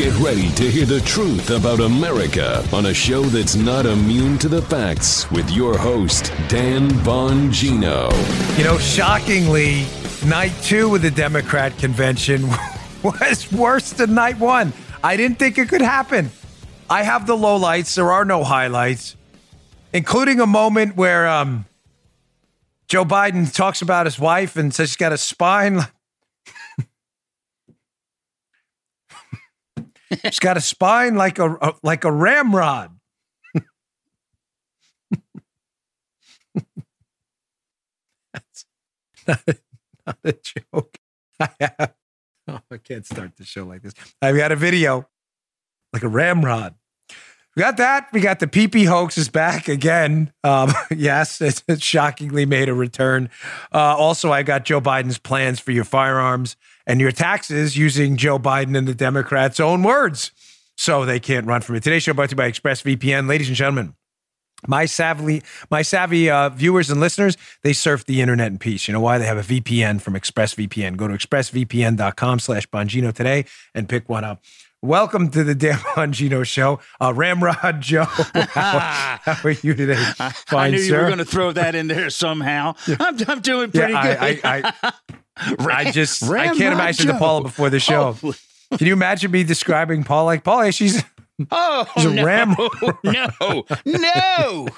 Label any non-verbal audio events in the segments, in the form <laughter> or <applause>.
Get ready to hear the truth about America on a show that's not immune to the facts with your host, Dan Bongino. You know, shockingly, night two of the Democrat convention <laughs> was worse than night one. I didn't think it could happen. I have the lowlights. There are no highlights, including a moment where um, Joe Biden talks about his wife and says she's got a spine. <laughs> she's got a spine like a, a like a ramrod. That's not a, not a joke. I have. Oh, I can't start the show like this. I've got a video like a ramrod. We got that. We got the PP hoax is back again. Um, <laughs> yes, it, it, shockingly made a return. Uh, also, I got Joe Biden's plans for your firearms and your taxes using Joe Biden and the Democrats' own words. So they can't run from it. Today's show brought to you by ExpressVPN. Ladies and gentlemen, my savvy, my savvy uh, viewers and listeners, they surf the internet in peace. You know why? They have a VPN from ExpressVPN. Go to expressvpn.com slash Bongino today and pick one up. Welcome to the Dan Bongino Show. Uh, Ramrod <laughs> Joe, how, <laughs> how, are you today? Fine, I knew sir? you were going to throw that in there somehow. I'm, I'm doing pretty yeah, good. I, I, I, <laughs> I just I can't imagine Joe. the Paula before the show. Oh. Can you imagine me describing Paula like Paula? She's oh she's a no, ram. no, no.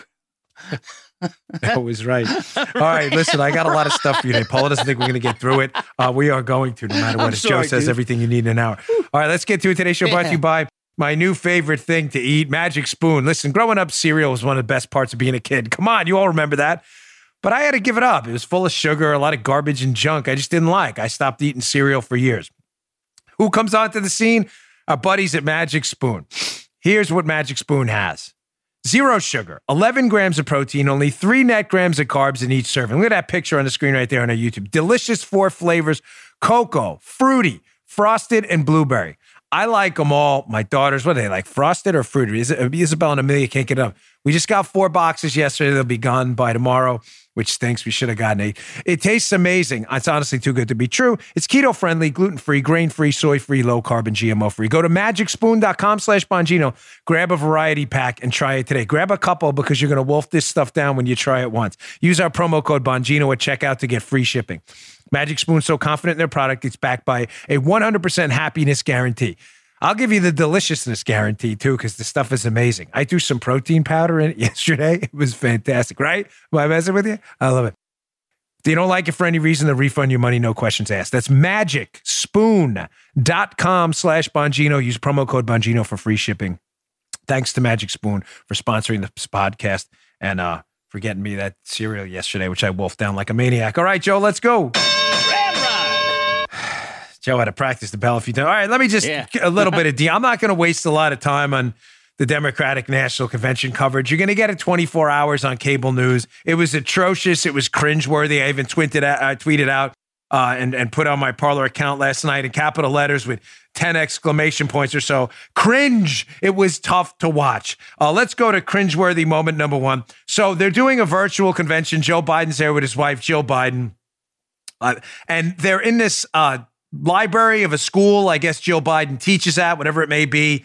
<laughs> that was right. All right, listen, I got a lot of stuff for you today. Paula doesn't think we're going to get through it. Uh, we are going to, no matter what. I'm sorry, Joe says, dude. everything you need in an hour. All right, let's get to it. Today's show brought to you by my new favorite thing to eat, Magic Spoon. Listen, growing up, cereal was one of the best parts of being a kid. Come on, you all remember that. But I had to give it up. It was full of sugar, a lot of garbage and junk I just didn't like. I stopped eating cereal for years. Who comes onto the scene? Our buddies at Magic Spoon. Here's what Magic Spoon has. Zero sugar, 11 grams of protein, only three net grams of carbs in each serving. Look at that picture on the screen right there on our YouTube. Delicious four flavors cocoa, fruity, frosted, and blueberry. I like them all. My daughters, what are they like, frosted or fruity? Is it, Isabel and Amelia can't get up. We just got four boxes yesterday. They'll be gone by tomorrow, which stinks. We should have gotten eight. It tastes amazing. It's honestly too good to be true. It's keto friendly, gluten free, grain free, soy free, low carb, and GMO free. Go to magicspoon.com slash Bongino, grab a variety pack, and try it today. Grab a couple because you're going to wolf this stuff down when you try it once. Use our promo code Bongino at checkout to get free shipping. Magic Spoon's so confident in their product, it's backed by a 100% happiness guarantee. I'll give you the deliciousness guarantee too, because the stuff is amazing. I threw some protein powder in it <laughs> yesterday. It was fantastic, right? Am I messing with you? I love it. If you don't like it for any reason, to refund your money, no questions asked. That's magicspoon.com slash Bongino. Use promo code Bongino for free shipping. Thanks to Magic Spoon for sponsoring this podcast and uh, for getting me that cereal yesterday, which I wolfed down like a maniac. All right, Joe, let's go. Joe had to practice the bell a few times. All right, let me just Yeah. a little bit of D. <laughs> I'm not going to waste a lot of time on the Democratic National Convention coverage. You're going to get it 24 hours on cable news. It was atrocious. It was cringeworthy. I even tweeted out, I tweeted out uh, and and put on my Parler account last night in capital letters with 10 exclamation points or so. Cringe. It was tough to watch. Uh, let's go to cringeworthy moment number one. So they're doing a virtual convention. Joe Biden's there with his wife, Jill Biden. Uh, and they're in this uh, library of a school, I guess Joe Biden teaches at, whatever it may be.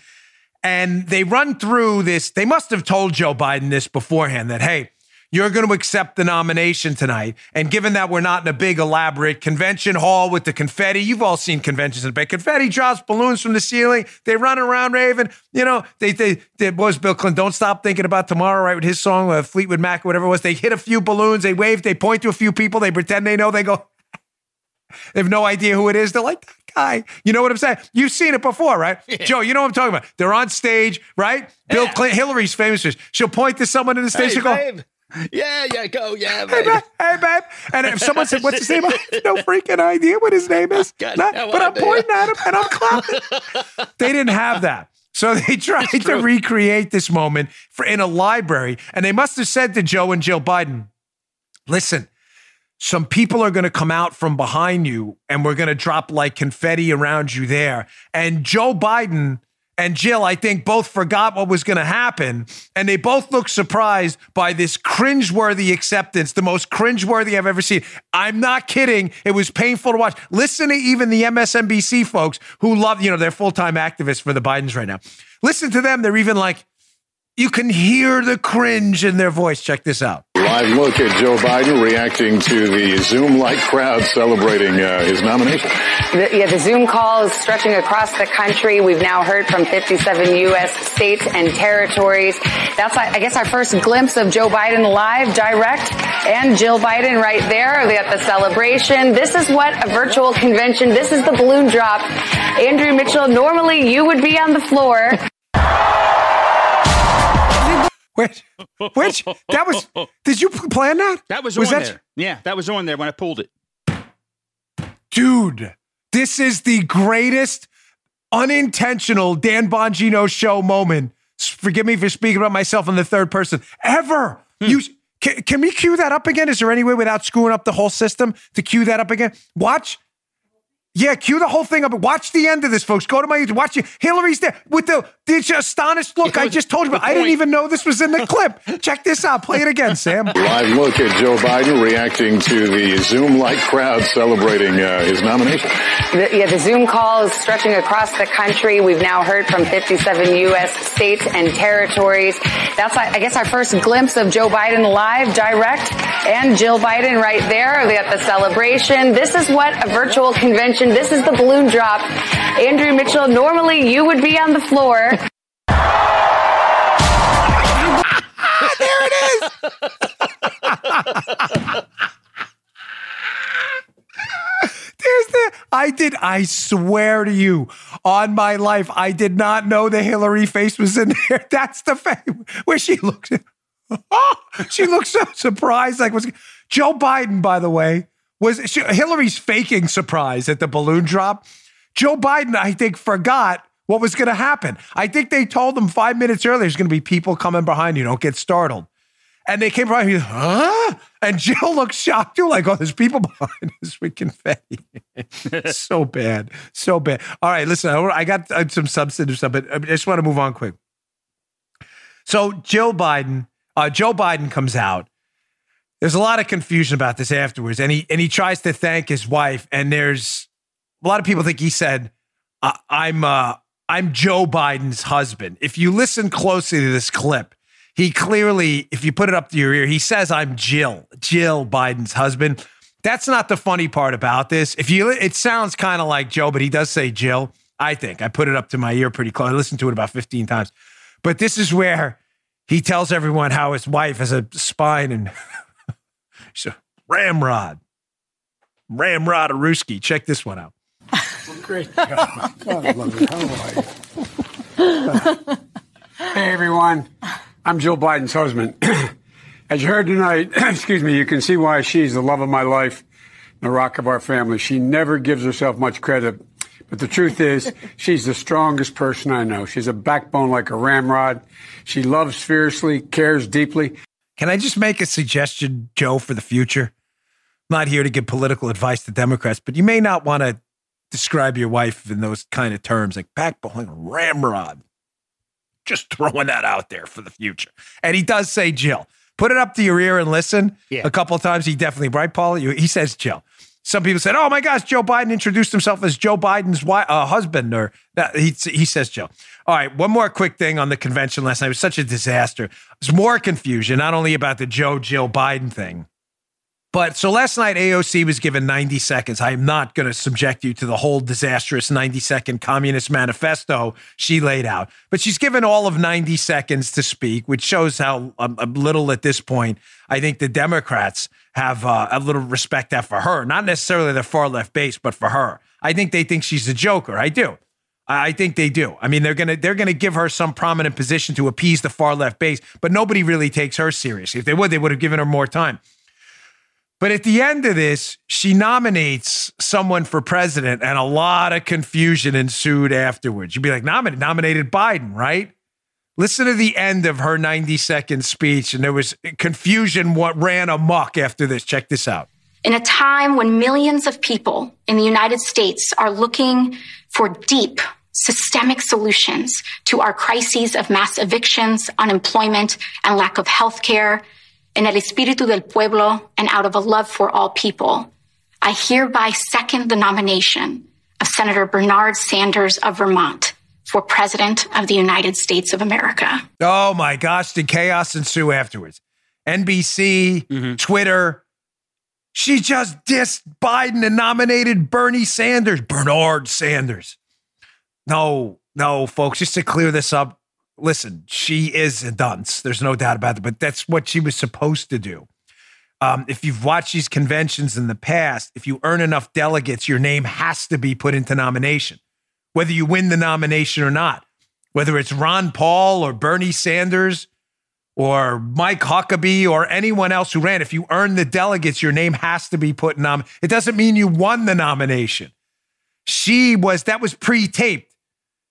And they run through this. They must have told Joe Biden this beforehand that, hey, you're going to accept the nomination tonight. And given that we're not in a big, elaborate convention hall with the confetti, you've all seen conventions in big confetti drops, balloons from the ceiling. They run around raving. You know, they, they, they was Bill Clinton? Don't stop thinking about tomorrow, right? With his song, uh, Fleetwood Mac, or whatever it was. They hit a few balloons, they wave, they point to a few people, they pretend they know, they go, they have no idea who it is. They're like, that guy. You know what I'm saying? You've seen it before, right? Joe, you know what I'm talking about. They're on stage, right? Bill Yeah. Clinton, Hillary's famous for this. She'll point to someone in the stage Hey, and go, babe. Yeah, yeah, go, yeah, Hey, babe. babe, hey, babe. And if someone said, What's his name? I <laughs> have no freaking idea what his name is. Not- no but I'm pointing at him and I'm clapping. <laughs> they didn't have that. So they <laughs> tried to recreate this moment for in a library. And they must have said to Joe and Jill Biden, listen, some people are going to come out from behind you and we're going to drop like confetti around you there. And Joe Biden and Jill, I think, both forgot what was going to happen, and they both looked surprised by this cringeworthy acceptance, the most cringeworthy I've ever seen. I'm not kidding. It was painful to watch. Listen to even the MSNBC folks who love, you know, they're full time activists for the Bidens right now. Listen to them. They're even like, you can hear the cringe in their voice. Check this out. Live look at Joe Biden reacting to the Zoom-like crowd celebrating uh, his nomination. The, yeah, the Zoom call is stretching across the country. We've now heard from 57 U.S. states and territories. That's, I guess, our first glimpse of Joe Biden live, direct, and Jill Biden right there at the celebration. This is what a virtual convention. This is the balloon drop. Andrea Mitchell, normally you would be on the floor. Which, which that was? <laughs> Did you plan that? That was, was on that, there. Yeah, that was on there when I pulled it. Dude, this is the greatest unintentional Dan Bongino show moment. Forgive me for speaking about myself in the third person ever. Hmm. You can, can we cue that up again? Is there any way without screwing up the whole system to cue that up again? Watch yeah, cue the whole thing up. Watch the end of this, folks. Go to my YouTube. Watch it. Hillary's there with the, the astonished look. I just told you. About. I didn't even know this was in the clip. <laughs> Check this out. Play it again, Sam. <laughs> Live look at Joe Biden reacting to the Zoom-like crowd celebrating uh, his nomination. The, yeah, the Zoom call is stretching across the country. We've now heard from 57 U.S. states and territories. That's, I guess, our first glimpse of Joe Biden live, direct, and Jill Biden right there at the celebration. This is what a virtual convention this is the balloon drop. Andrea Mitchell, normally you would be on the floor. <laughs> there it is. There's the I did I swear to you on my life I did not know the Hillary face was in <laughs> there. That's the face where she looked. oh, <laughs> she looked so surprised like what's Joe Biden by the way was she, Hillary's faking surprise at the balloon drop. Joe Biden, I think, forgot what was going to happen. I think they told him five minutes earlier there's going to be people coming behind you. Don't get startled. And they came behind me, huh? And <laughs> Jill looked shocked too, like, oh, there's people <laughs> behind us with confetti. <laughs> so bad. So bad. All right, listen, I got uh, some substantive stuff, but I just want to move on quick. So Jill Biden, uh, Joe Biden comes out there's a lot of confusion about this afterwards, and he and he tries to thank his wife, and there's a lot of people think he said, "I'm uh, I'm Joe Biden's husband." If you listen closely to this clip, he clearly, if you put it up to your ear, he says, "I'm Jill, Jill Biden's husband." That's not the funny part about this. If you, it sounds kind of like Joe, but he does say Jill. I think I put it up to my ear pretty close. I listened to it about 15 times, but this is where he tells everyone how his wife has a spine and <laughs> so, Ramrod. Ramrod Aruski. Check this one out. Great. God I love it. How are you? hey, everyone. I'm Jill Biden's husband. <clears throat> As you heard tonight, <clears throat> excuse me, you can see why she's the love of my life, the rock of our family. She never gives herself much credit. But the truth is, <laughs> she's the strongest person I know. She's a backbone like a ramrod. She loves fiercely, cares deeply, can I just make a suggestion, Joe, for the future? I'm not here to give political advice to Democrats, but you may not want to describe your wife in those kind of terms like backbone, ramrod. Just throwing that out there for the future. And he does say Jill. Put it up to your ear and listen. Yeah. A couple times he definitely, right, Paul? He says Jill. Some people said, "Oh my gosh, Joe Biden introduced himself as Joe Biden's wife, uh, husband," or that he he says Joe. All right, one more quick thing on the convention last night. It was such a disaster. There's more confusion, not only about the Joe Jill Biden thing, but so last night AOC was given 90 seconds. I am not going to subject you to the whole disastrous 90 second communist manifesto she laid out, but she's given all of 90 seconds to speak, which shows how um, little at this point I think the Democrats have uh, a little respect for her, not necessarily the far left base, but for her. I think they think she's a joker. I do. I think they do. I mean, they're gonna they're gonna give her some prominent position to appease the far left base, but nobody really takes her seriously. If they would, they would have given her more time. But at the end of this, she nominates someone for president, and a lot of confusion ensued afterwards. You'd be like, nominated, nominated Biden, right? Listen to the end of her 90 second speech, and there was confusion what ran amok after this. Check this out. In a time when millions of people in the United States are looking for deep systemic solutions to our crises of mass evictions, unemployment, and lack of health care, in el espíritu del pueblo and out of a love for all people, I hereby second the nomination of Senator Bernard Sanders of Vermont for President of the United States of America. Oh my gosh, did chaos ensue afterwards? NBC, mm-hmm. Twitter. She just dissed Biden and nominated Bernie Sanders, Bernard Sanders. No, no, folks, just to clear this up, listen, she is a dunce. There's no doubt about it, but that's what she was supposed to do. Um, if you've watched these conventions in the past, if you earn enough delegates, your name has to be put into nomination, whether you win the nomination or not. Whether it's Ron Paul or Bernie Sanders or Mike Huckabee or anyone else who ran, if you earn the delegates, your name has to be put in nom. It doesn't mean you won the nomination. She was that was pre-taped.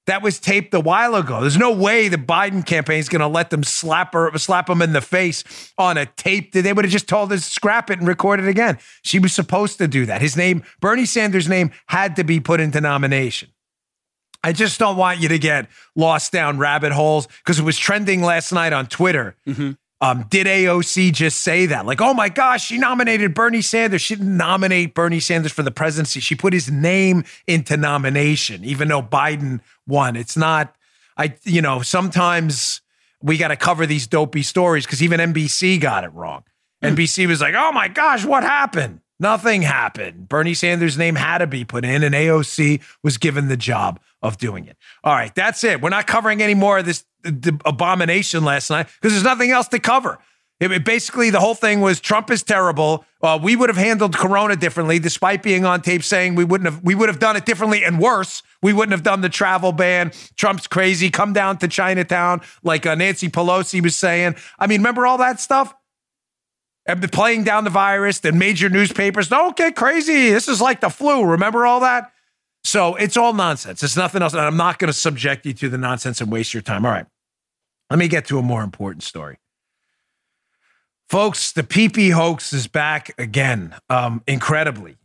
That was taped a while ago. There's no way the Biden campaign is going to let them slap her, slap him in the face on a tape. They would have just told us scrap it and record it again. She was supposed to do that. His name, Bernie Sanders' name, had to be put into nomination. I just don't want you to get lost down rabbit holes because it was trending last night on Twitter. Mm-hmm. Um, did AOC just say that? Like, oh my gosh, she nominated Bernie Sanders. She didn't nominate Bernie Sanders for the presidency. She put his name into nomination, even though Biden won. It's not, I, you know, sometimes we got to cover these dopey stories because even NBC got it wrong. Mm. NBC was like, oh my gosh, what happened? Nothing happened. Bernie Sanders' name had to be put in, and AOC was given the job of doing it. All right, that's it. We're not covering any more of this abomination last night because there's nothing else to cover. It, it, basically, the whole thing was Trump is terrible. Uh, we would have handled Corona differently, despite being on tape saying we wouldn't have. We would have done it differently and worse. We wouldn't have done the travel ban. Trump's crazy. Come down to Chinatown, like uh, Nancy Pelosi was saying. I mean, remember all that stuff? And playing down the virus, then major newspapers. Don't get crazy. This is like the flu. Remember all that? So it's all nonsense. It's nothing else. And I'm not going to subject you to the nonsense and waste your time. All right. Let me get to a more important story. Folks, the PP hoax is back again, um, incredibly.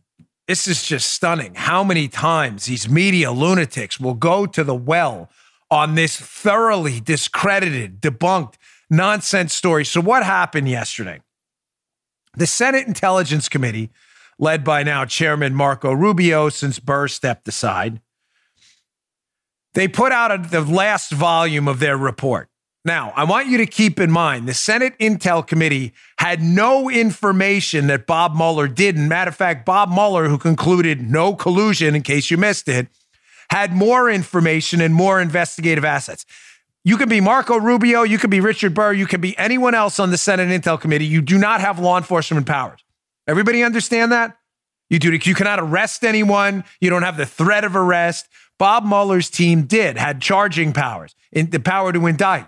This is just stunning how many times these media lunatics will go to the well on this thoroughly discredited, debunked nonsense story. So, what happened yesterday? The Senate Intelligence Committee, led by now Chairman Marco Rubio, since Burr stepped aside, they put out a, the last volume of their report. Now, I want you to keep in mind the Senate Intel Committee had no information that Bob Mueller didn't. Matter of fact, Bob Mueller, who concluded no collusion, in case you missed it, had more information and more investigative assets. You can be Marco Rubio, you can be Richard Burr, you can be anyone else on the Senate Intel Committee. You do not have law enforcement powers. Everybody understand that? You do you cannot arrest anyone. You don't have the threat of arrest. Bob Mueller's team did, had charging powers, in, the power to indict.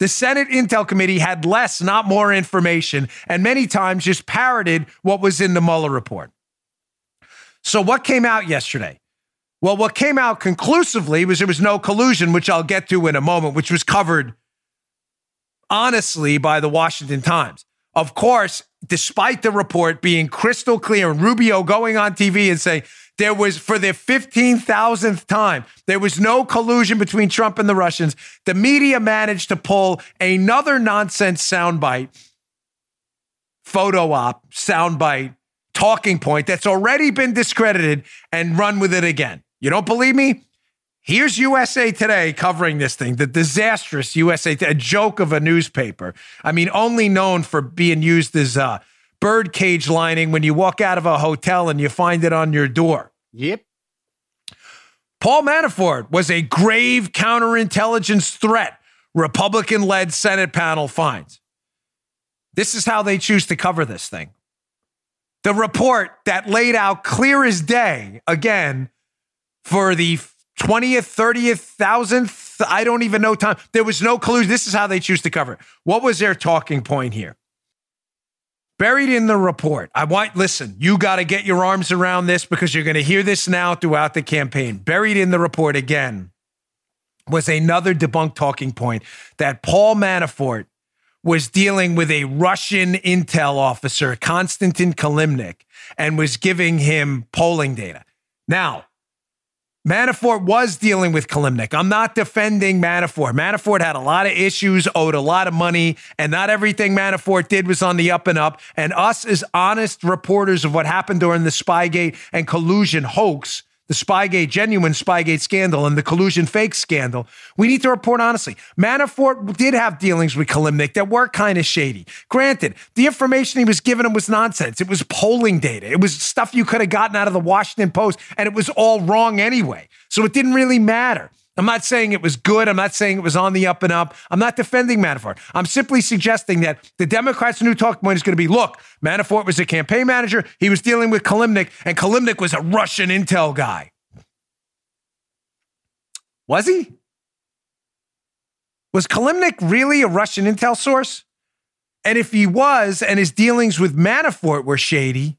The Senate Intel Committee had less, not more information, and many times just parroted what was in the Mueller report. So, what came out yesterday? Well, what came out conclusively was there was no collusion, which I'll get to in a moment, which was covered honestly by the Washington Times. Of course, despite the report being crystal clear Rubio going on TV and saying, there was, for the 15,000th time, there was no collusion between Trump and the Russians. The media managed to pull another nonsense soundbite, photo op, soundbite, talking point that's already been discredited and run with it again. You don't believe me? Here's USA Today covering this thing, the disastrous USA, a joke of a newspaper. I mean, only known for being used as a birdcage lining when you walk out of a hotel and you find it on your door. Yep. Paul Manafort was a grave counterintelligence threat, Republican led Senate panel finds. This is how they choose to cover this thing. The report that laid out clear as day, again, for the 20th, 30th, thousandth, I don't even know time. There was no collusion. This is how they choose to cover it. What was their talking point here? Buried in the report, I want, listen, you got to get your arms around this because you're going to hear this now throughout the campaign. Buried in the report again was another debunked talking point that Paul Manafort was dealing with a Russian intel officer, Konstantin Kilimnik, and was giving him polling data. Now, Manafort was dealing with Kilimnik. I'm not defending Manafort. Manafort had a lot of issues, owed a lot of money, and not everything Manafort did was on the up and up. And us, as honest reporters of what happened during the Spygate and collusion hoax, the Spygate, genuine Spygate scandal and the collusion fake scandal, we need to report honestly. Manafort did have dealings with Kilimnik that were kind of shady. Granted, the information he was giving him was nonsense. It was polling data. It was stuff you could have gotten out of the Washington Post, and it was all wrong anyway. So it didn't really matter. I'm not saying it was good. I'm not saying it was on the up and up. I'm not defending Manafort. I'm simply suggesting that the Democrats' new talk point is going to be look, Manafort was a campaign manager. He was dealing with Kilimnik, and Kilimnik was a Russian intel guy. Was he? Was Kilimnik really a Russian intel source? And if he was, and his dealings with Manafort were shady,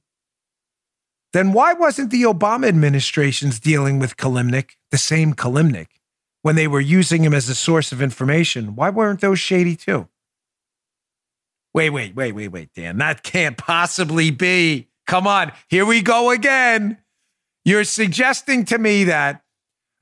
then why wasn't the Obama administration's dealing with Kilimnik the same Kilimnik? When they were using him as a source of information, why weren't those shady too? Wait, wait, wait, wait, wait, Dan. That can't possibly be. Come on, here we go again. You're suggesting to me that,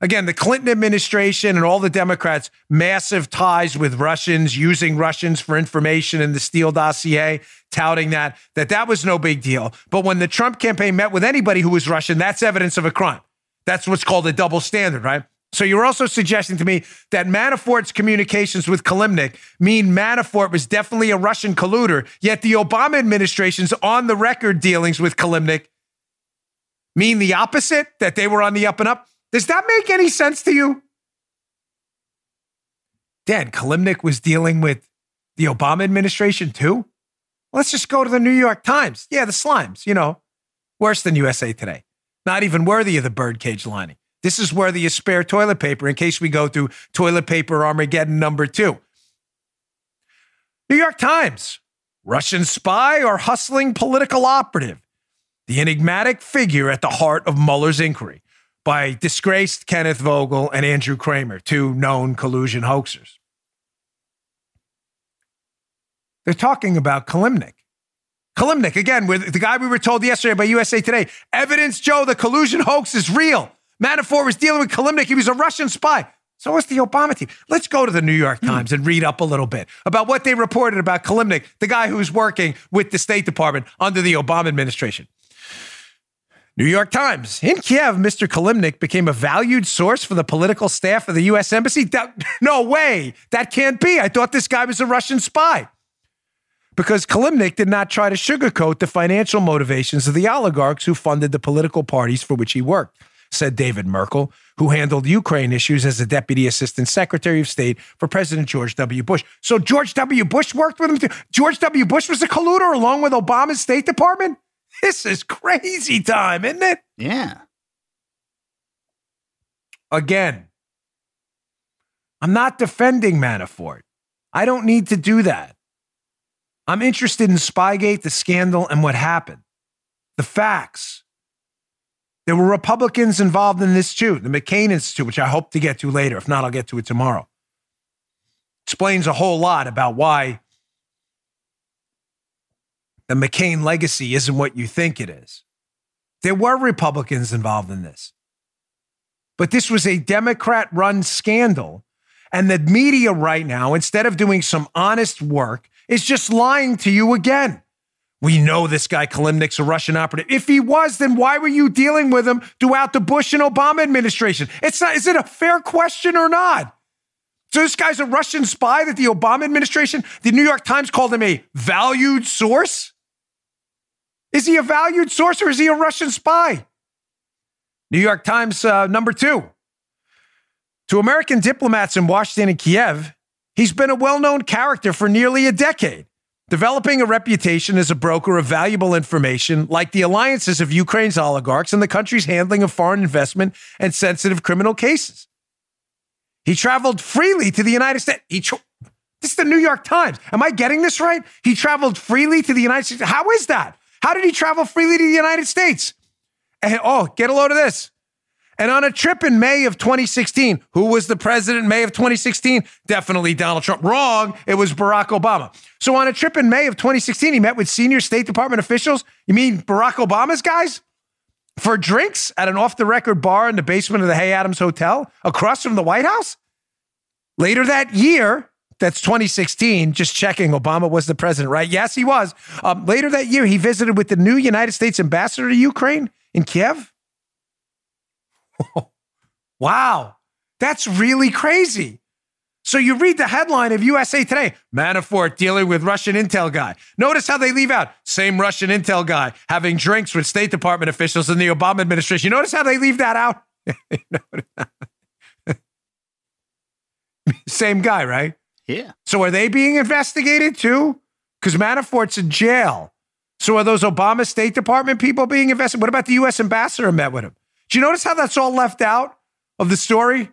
again, the Clinton administration and all the Democrats, massive ties with Russians, using Russians for information in the Steele dossier, touting that, that that was no big deal. But when the Trump campaign met with anybody who was Russian, that's evidence of a crime. That's what's called a double standard, right? So you're also suggesting to me that Manafort's communications with Kilimnik mean Manafort was definitely a Russian colluder, yet the Obama administration's on the record dealings with Kilimnik mean the opposite, that they were on the up and up. Does that make any sense to you? Dan, Kilimnik was dealing with the Obama administration too? Let's just go to the New York Times. Yeah, the slimes, you know, worse than USA Today. Not even worthy of the birdcage lining. This is where the spare toilet paper in case we go through toilet paper Armageddon number two. New York Times, Russian spy or hustling political operative? The enigmatic figure at the heart of Mueller's inquiry by disgraced Kenneth Vogel and Andrew Kramer, two known collusion hoaxers. They're talking about Kilimnik. Kilimnik, again, with the guy we were told yesterday by USA Today, evidence, Joe, the collusion hoax is real. Manafort was dealing with Kilimnik. He was a Russian spy. So was the Obama team. Let's go to the New York hmm. Times and read up a little bit about what they reported about Kilimnik, the guy who's working with the State Department under the Obama administration. New York Times. In Kiev, Mr. Kilimnik became a valued source for the political staff of the U.S. Embassy. That, <laughs> no way. That can't be. I thought this guy was a Russian spy. Because Kilimnik did not try to sugarcoat the financial motivations of the oligarchs who funded the political parties for which he worked said David Merkel, who handled Ukraine issues as the Deputy Assistant Secretary of State for President George W. Bush. So George W. Bush worked with him. Too. George W. Bush was a colluder along with Obama's State Department. This is crazy time, isn't it? Yeah. Again, I'm not defending Manafort. I don't need to do that. I'm interested in Spygate, the scandal, and what happened. The facts. There were Republicans involved in this too. The McCain Institute, which I hope to get to later. If not, I'll get to it tomorrow. Explains a whole lot about why the McCain legacy isn't what you think it is. There were Republicans involved in this. But this was a Democrat run scandal. And the media right now, instead of doing some honest work, is just lying to you again. We know this guy Kilimnik's a Russian operative. If he was, then why were you dealing with him throughout the Bush and Obama administration? It's not, is it a fair question or not? So this guy's a Russian spy that the Obama administration, the New York Times called him a valued source? Is he a valued source or is he a Russian spy? New York Times uh, number two. To American diplomats in Washington and Kiev, he's been a well known character for nearly a decade developing a reputation as a broker of valuable information like the alliances of Ukraine's oligarchs and the country's handling of foreign investment and sensitive criminal cases. He traveled freely to the United States. He tra- this is the New York Times. Am I getting this right? He traveled freely to the United States. How is that? How did he travel freely to the United States? And oh, get a load of this. And on a trip in May of 2016, who was the president May of 2016? Definitely Donald Trump. Wrong. It was Barack Obama. So on a trip in May of 2016, he met with senior State Department officials. You mean Barack Obama's guys? for drinks at an off the record bar in the basement of the Hay Adams Hotel across from the White House. Later that year, that's 2016, just checking, Obama was the president, right? Yes, he was. Um, later that year, he visited with the new United States ambassador to Ukraine in Kiev. <laughs> wow, that's really crazy. So you read the headline of USA Today Manafort dealing with Russian intel guy. Notice how they leave out same Russian intel guy having drinks with State Department officials in the Obama administration. You notice how they leave that out? <laughs> same guy, right? Yeah. So are they being investigated too? Because Manafort's in jail. So are those Obama State Department people being investigated? What about the U.S. ambassador met with him? Do you notice how that's all left out of the story?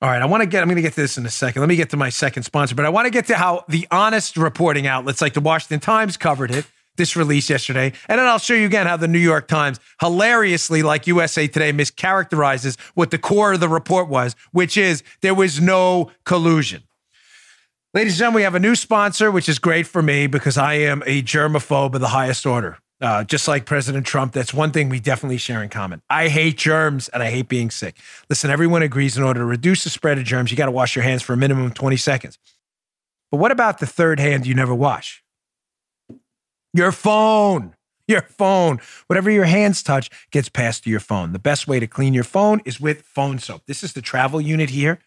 All right, I want to get, I'm going to get to this in a second. Let me get to my second sponsor, but I want to get to how the honest reporting outlets like the Washington Times covered it, this release yesterday. And then I'll show you again how the New York Times, hilariously, like USA Today, mischaracterizes what the core of the report was, which is there was no collusion. Ladies and gentlemen, we have a new sponsor, which is great for me because I am a germaphobe of the highest order. Uh, just like President Trump, that's one thing we definitely share in common. I hate germs and I hate being sick. Listen, everyone agrees in order to reduce the spread of germs, you got to wash your hands for a minimum of 20 seconds. But what about the third hand you never wash? Your phone. Your phone. Whatever your hands touch gets passed to your phone. The best way to clean your phone is with phone soap. This is the travel unit here.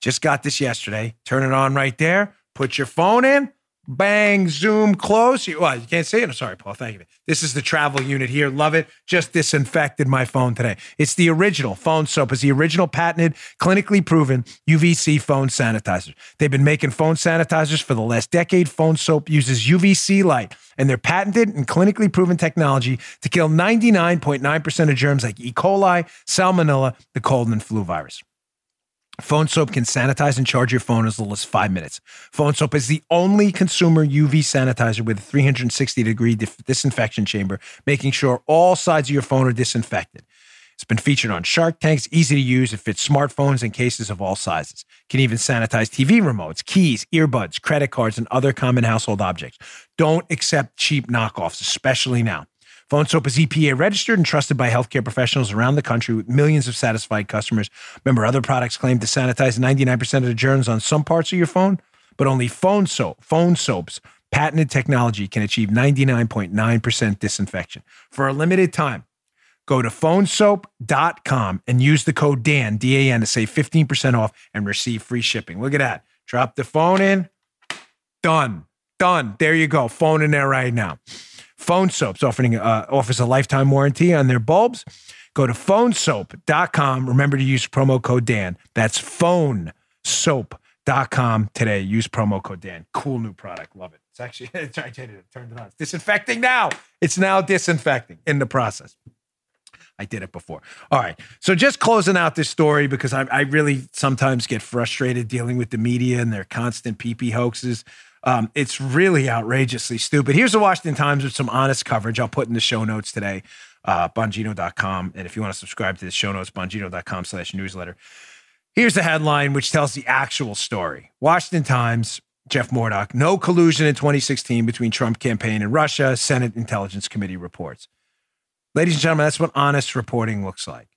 Just got this yesterday. Turn it on right there. Put your phone in bang, zoom, close. You, well, you can't see it. I'm sorry, Paul. Thank you. This is the travel unit here. Love it. Just disinfected my phone today. It's the original phone soap. It's the original patented, clinically proven UVC phone sanitizer. They've been making phone sanitizers for the last decade. Phone soap uses UVC light and their patented and clinically proven technology to kill 99.9% of germs like E. coli, salmonella, the cold and flu virus. Phone soap can sanitize and charge your phone as little as five minutes. Phone soap is the only consumer UV sanitizer with a 360 degree disinfection chamber, making sure all sides of your phone are disinfected. It's been featured on Shark Tanks, easy to use. It fits smartphones and cases of all sizes. Can even sanitize TV remotes, keys, earbuds, credit cards, and other common household objects. Don't accept cheap knockoffs, especially now. Phone Soap is EPA registered and trusted by healthcare professionals around the country with millions of satisfied customers. Remember, other products claim to sanitize 99% of the germs on some parts of your phone, but only Phone Soap, Phone Soap's patented technology can achieve 99.9% disinfection. For a limited time, go to phonesoap.com and use the code DAN, D A N, to save 15% off and receive free shipping. Look at that. Drop the phone in. Done. Done. There you go. Phone in there right now. Phone Soaps offering uh, offers a lifetime warranty on their bulbs. Go to phonesoap.com. Remember to use promo code Dan. That's phonesoap.com today. Use promo code Dan. Cool new product. Love it. It's actually, <laughs> I turned it on. It's disinfecting now. It's now disinfecting in the process. I did it before. All right. So just closing out this story because I, I really sometimes get frustrated dealing with the media and their constant PP hoaxes. Um, it's really outrageously stupid. Here's the Washington Times with some honest coverage. I'll put in the show notes today, uh, bongino.com. And if you want to subscribe to the show notes, bongino.com slash newsletter. Here's the headline, which tells the actual story. Washington Times, Jeff Mordock, no collusion in 2016 between Trump campaign and Russia, Senate Intelligence Committee reports. Ladies and gentlemen, that's what honest reporting looks like.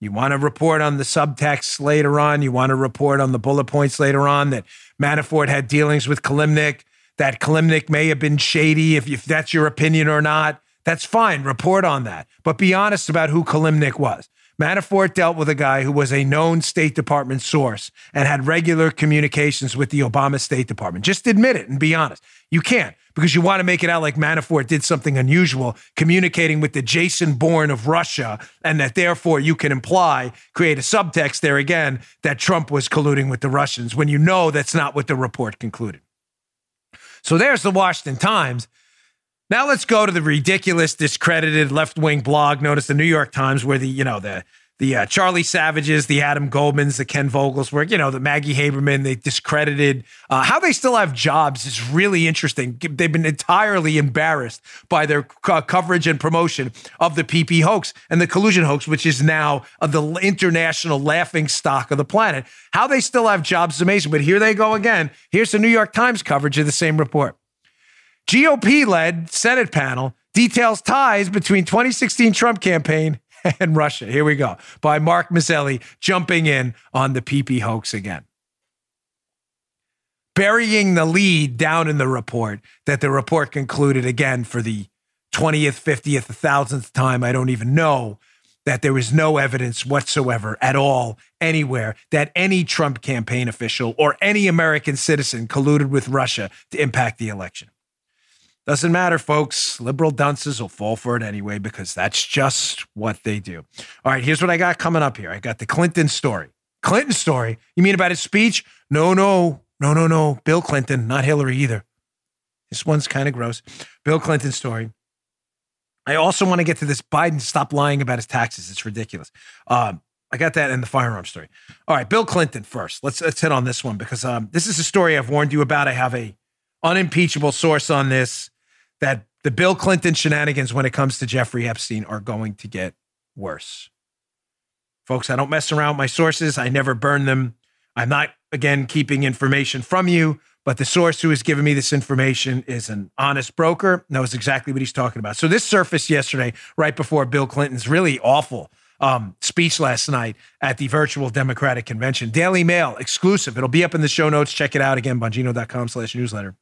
You want to report on the subtext later on. You want to report on the bullet points later on that Manafort had dealings with Kilimnik, that Kilimnik may have been shady, if, if that's your opinion or not. That's fine. Report on that. But be honest about who Kilimnik was. Manafort dealt with a guy who was a known State Department source and had regular communications with the Obama State Department. Just admit it and be honest. You can't because you want to make it out like Manafort did something unusual, communicating with the Jason Bourne of Russia, and that therefore you can imply, create a subtext there again, that Trump was colluding with the Russians when you know that's not what the report concluded. So there's the Washington Times. Now let's go to the ridiculous, discredited left-wing blog known as the New York Times, where the you know the the uh, Charlie Savages, the Adam Goldmans, the Ken Vogels, where you know the Maggie Haberman, they discredited. Uh, how they still have jobs is really interesting. They've been entirely embarrassed by their co- coverage and promotion of the PP hoax and the collusion hoax, which is now uh, the international laughing stock of the planet. How they still have jobs is amazing. But here they go again. Here's the New York Times coverage of the same report. GOP led Senate panel details ties between 2016 Trump campaign <laughs> and Russia. Here we go. By Mark Mazzetti jumping in on the PP hoax again. Burying the lead down in the report that the report concluded again for the 20th, 50th, 1000th time, I don't even know, that there was no evidence whatsoever at all anywhere that any Trump campaign official or any American citizen colluded with Russia to impact the election. Doesn't matter, folks. Liberal dunces will fall for it anyway because that's just what they do. All right, here's what I got coming up here. I got the Clinton story. Clinton story? You mean about his speech? No, no, no, no, no. Bill Clinton, not Hillary either. This one's kind of gross. Bill Clinton story. I also want to get to this Biden stop lying about his taxes. It's ridiculous. Um, I got that in the firearm story. All right, Bill Clinton first. Let's let's hit on this one because um, this is a story I've warned you about. I have a unimpeachable source on this that the Bill Clinton shenanigans when it comes to Jeffrey Epstein are going to get worse. Folks, I don't mess around with my sources. I never burn them. I'm not again keeping information from you. But the source who has given me this information is an honest broker, knows exactly what he's talking about. So this surfaced yesterday, right before Bill Clinton's really awful um, speech last night at the virtual Democratic convention. Daily Mail exclusive. It'll be up in the show notes. Check it out again, bongino.com slash newsletter.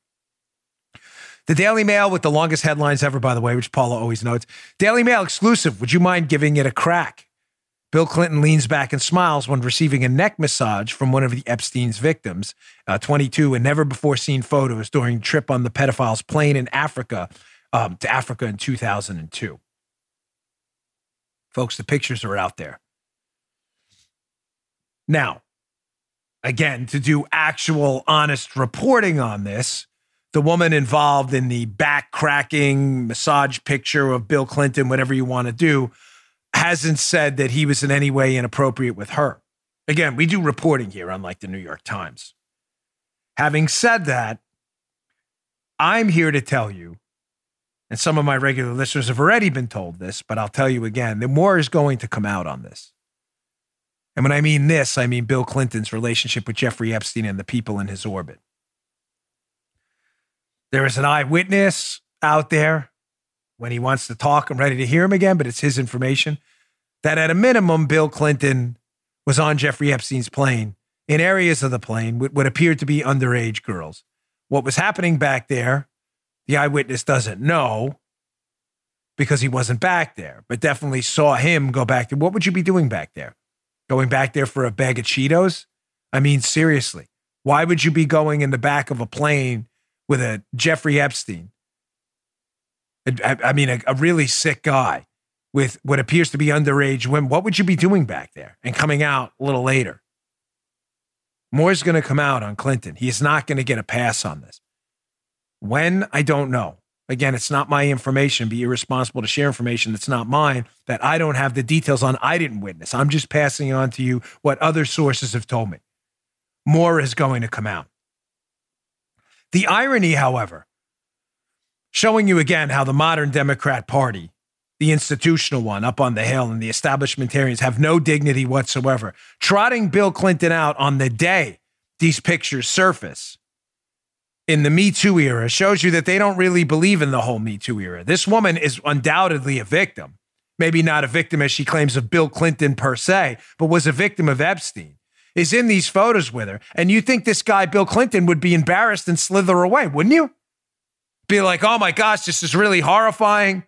The Daily Mail with the longest headlines ever, by the way, which Paula always notes. Daily Mail exclusive. Would you mind giving it a crack? Bill Clinton leans back and smiles when receiving a neck massage from one of the Epstein's victims, uh, 22, and never before seen photos during trip on the pedophile's plane in Africa um, to Africa in 2002. Folks, the pictures are out there. Now, again, to do actual honest reporting on this, the woman involved in the back cracking massage picture of Bill Clinton, whatever you want to do, hasn't said that he was in any way inappropriate with her. Again, we do reporting here, unlike the New York Times. Having said that, I'm here to tell you, and some of my regular listeners have already been told this, but I'll tell you again that more is going to come out on this. And when I mean this, I mean Bill Clinton's relationship with Jeffrey Epstein and the people in his orbit. There is an eyewitness out there when he wants to talk, I'm ready to hear him again, but it's his information that at a minimum, Bill Clinton was on Jeffrey Epstein's plane in areas of the plane with what appeared to be underage girls. What was happening back there, the eyewitness doesn't know because he wasn't back there, but definitely saw him go back there. What would you be doing back there? Going back there for a bag of Cheetos? I mean, seriously, why would you be going in the back of a plane with a Jeffrey Epstein? I, mean, a, a, really sick guy with what appears to be underage women. What would you be doing back there and coming out a little later? More's going to come out on Clinton. He's not going to get a pass on this. When, I don't know. Again, it's not my information. Be irresponsible to share information that's not mine that I don't have the details on. I didn't witness. I'm just passing on to you what other sources have told me. More is going to come out. The irony, however, showing you again how the modern Democrat Party, the institutional one up on the Hill, and the establishmentarians have no dignity whatsoever. Trotting Bill Clinton out on the day these pictures surface in the Me Too era shows you that they don't really believe in the whole Me Too era. This woman is undoubtedly a victim. Maybe not a victim as she claims of Bill Clinton per se, but was a victim of Epstein is in these photos with her. And you think this guy, Bill Clinton, would be embarrassed and slither away, wouldn't you? be like, oh my gosh, this is really horrifying.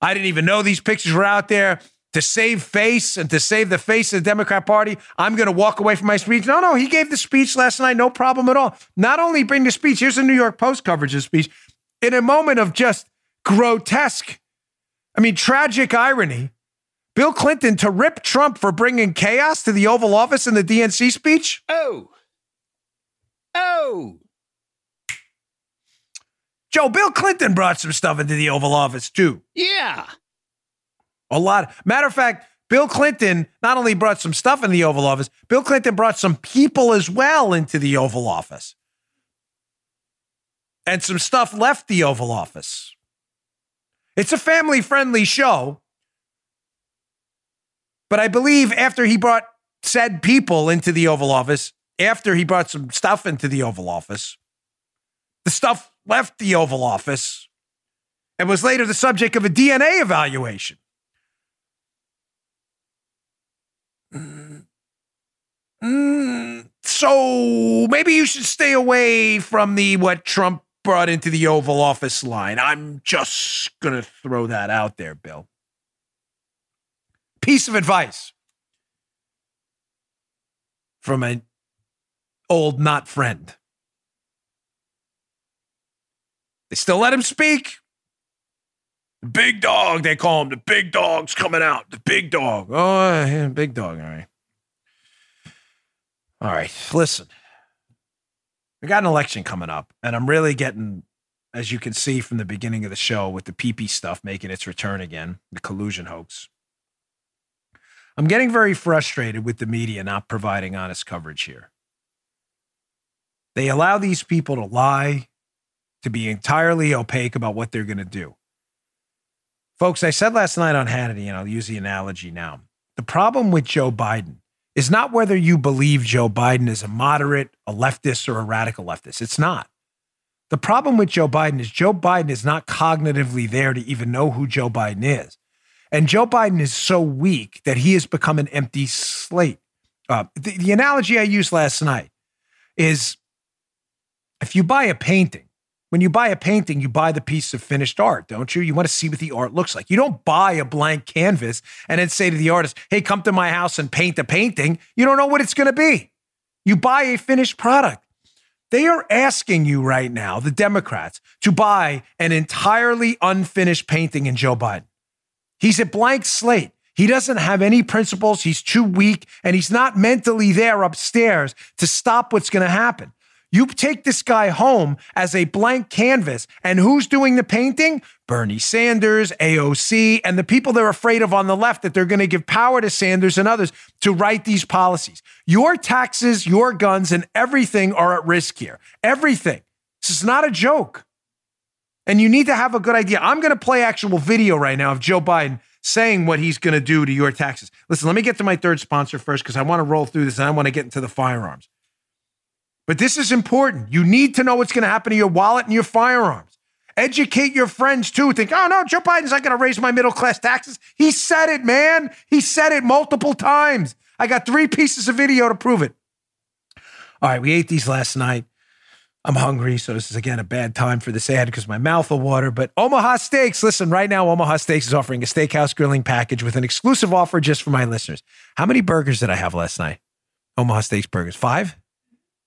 I didn't even know these pictures were out there. To save face and to save the face of the Democrat Party, I'm going to walk away from my speech. No, no, he gave the speech last night, no problem at all. Not only bring the speech, here's the New York Post coverage of speech. In a moment of just grotesque, I mean, tragic irony, Bill Clinton to rip Trump for bringing chaos to the Oval Office in the DNC speech. Oh. Oh. Joe, Bill Clinton brought some stuff into the Oval Office too. Yeah. A lot. Matter of fact, Bill Clinton not only brought some stuff in the Oval Office, Bill Clinton brought some people as well into the Oval Office. And some stuff left the Oval Office. It's a family friendly show. But I believe after he brought said people into the Oval Office, after he brought some stuff into the Oval Office, the stuff left the Oval Office and was later the subject of a DNA evaluation. Mm, so maybe you should stay away from the what Trump brought into the Oval Office line. I'm just going to throw that out there, Bill. Piece of advice from an old not friend. They still let him speak. The big dog, they call him. The big dog's coming out. The big dog. Oh, yeah, big dog. All right. All right. Listen, we got an election coming up, and I'm really getting, as you can see from the beginning of the show, with the PP stuff making its return again, the collusion hoax. I'm getting very frustrated with the media not providing honest coverage here. They allow these people to lie, to be entirely opaque about what they're going to do. Folks, I said last night on Hannity, and I'll use the analogy now. The problem with Joe Biden is not whether you believe Joe Biden is a moderate, a leftist, or a radical leftist. It's not. The problem with Joe Biden is Joe Biden is not cognitively there to even know who Joe Biden is. And Joe Biden is so weak that he has become an empty slate. Uh, the, the analogy I used last night is if you buy a painting, when you buy a painting, you buy the piece of finished art, don't you? You want to see what the art looks like. You don't buy a blank canvas and then say to the artist, hey, come to my house and paint a painting. You don't know what it's going to be. You buy a finished product. They are asking you right now, the Democrats, to buy an entirely unfinished painting in Joe Biden. He's a blank slate. He doesn't have any principles. He's too weak, and he's not mentally there upstairs to stop what's going to happen. You take this guy home as a blank canvas, and who's doing the painting? Bernie Sanders, AOC, and the people they're afraid of on the left that they're going to give power to Sanders and others to write these policies. Your taxes, your guns, and everything are at risk here. Everything. This is not a joke. And you need to have a good idea. I'm going to play actual video right now of Joe Biden saying what he's going to do to your taxes. Listen, let me get to my third sponsor first because I want to roll through this and I want to get into the firearms. But this is important. You need to know what's going to happen to your wallet and your firearms. Educate your friends too. Think, oh no, Joe Biden's not going to raise my middle class taxes. He said it, man. He said it multiple times. I got three pieces of video to prove it. All right, we ate these last night. I'm hungry, so this is again a bad time for this ad because my mouth will water. But Omaha Steaks, listen, right now, Omaha Steaks is offering a steakhouse grilling package with an exclusive offer just for my listeners. How many burgers did I have last night? Omaha Steaks burgers. Five?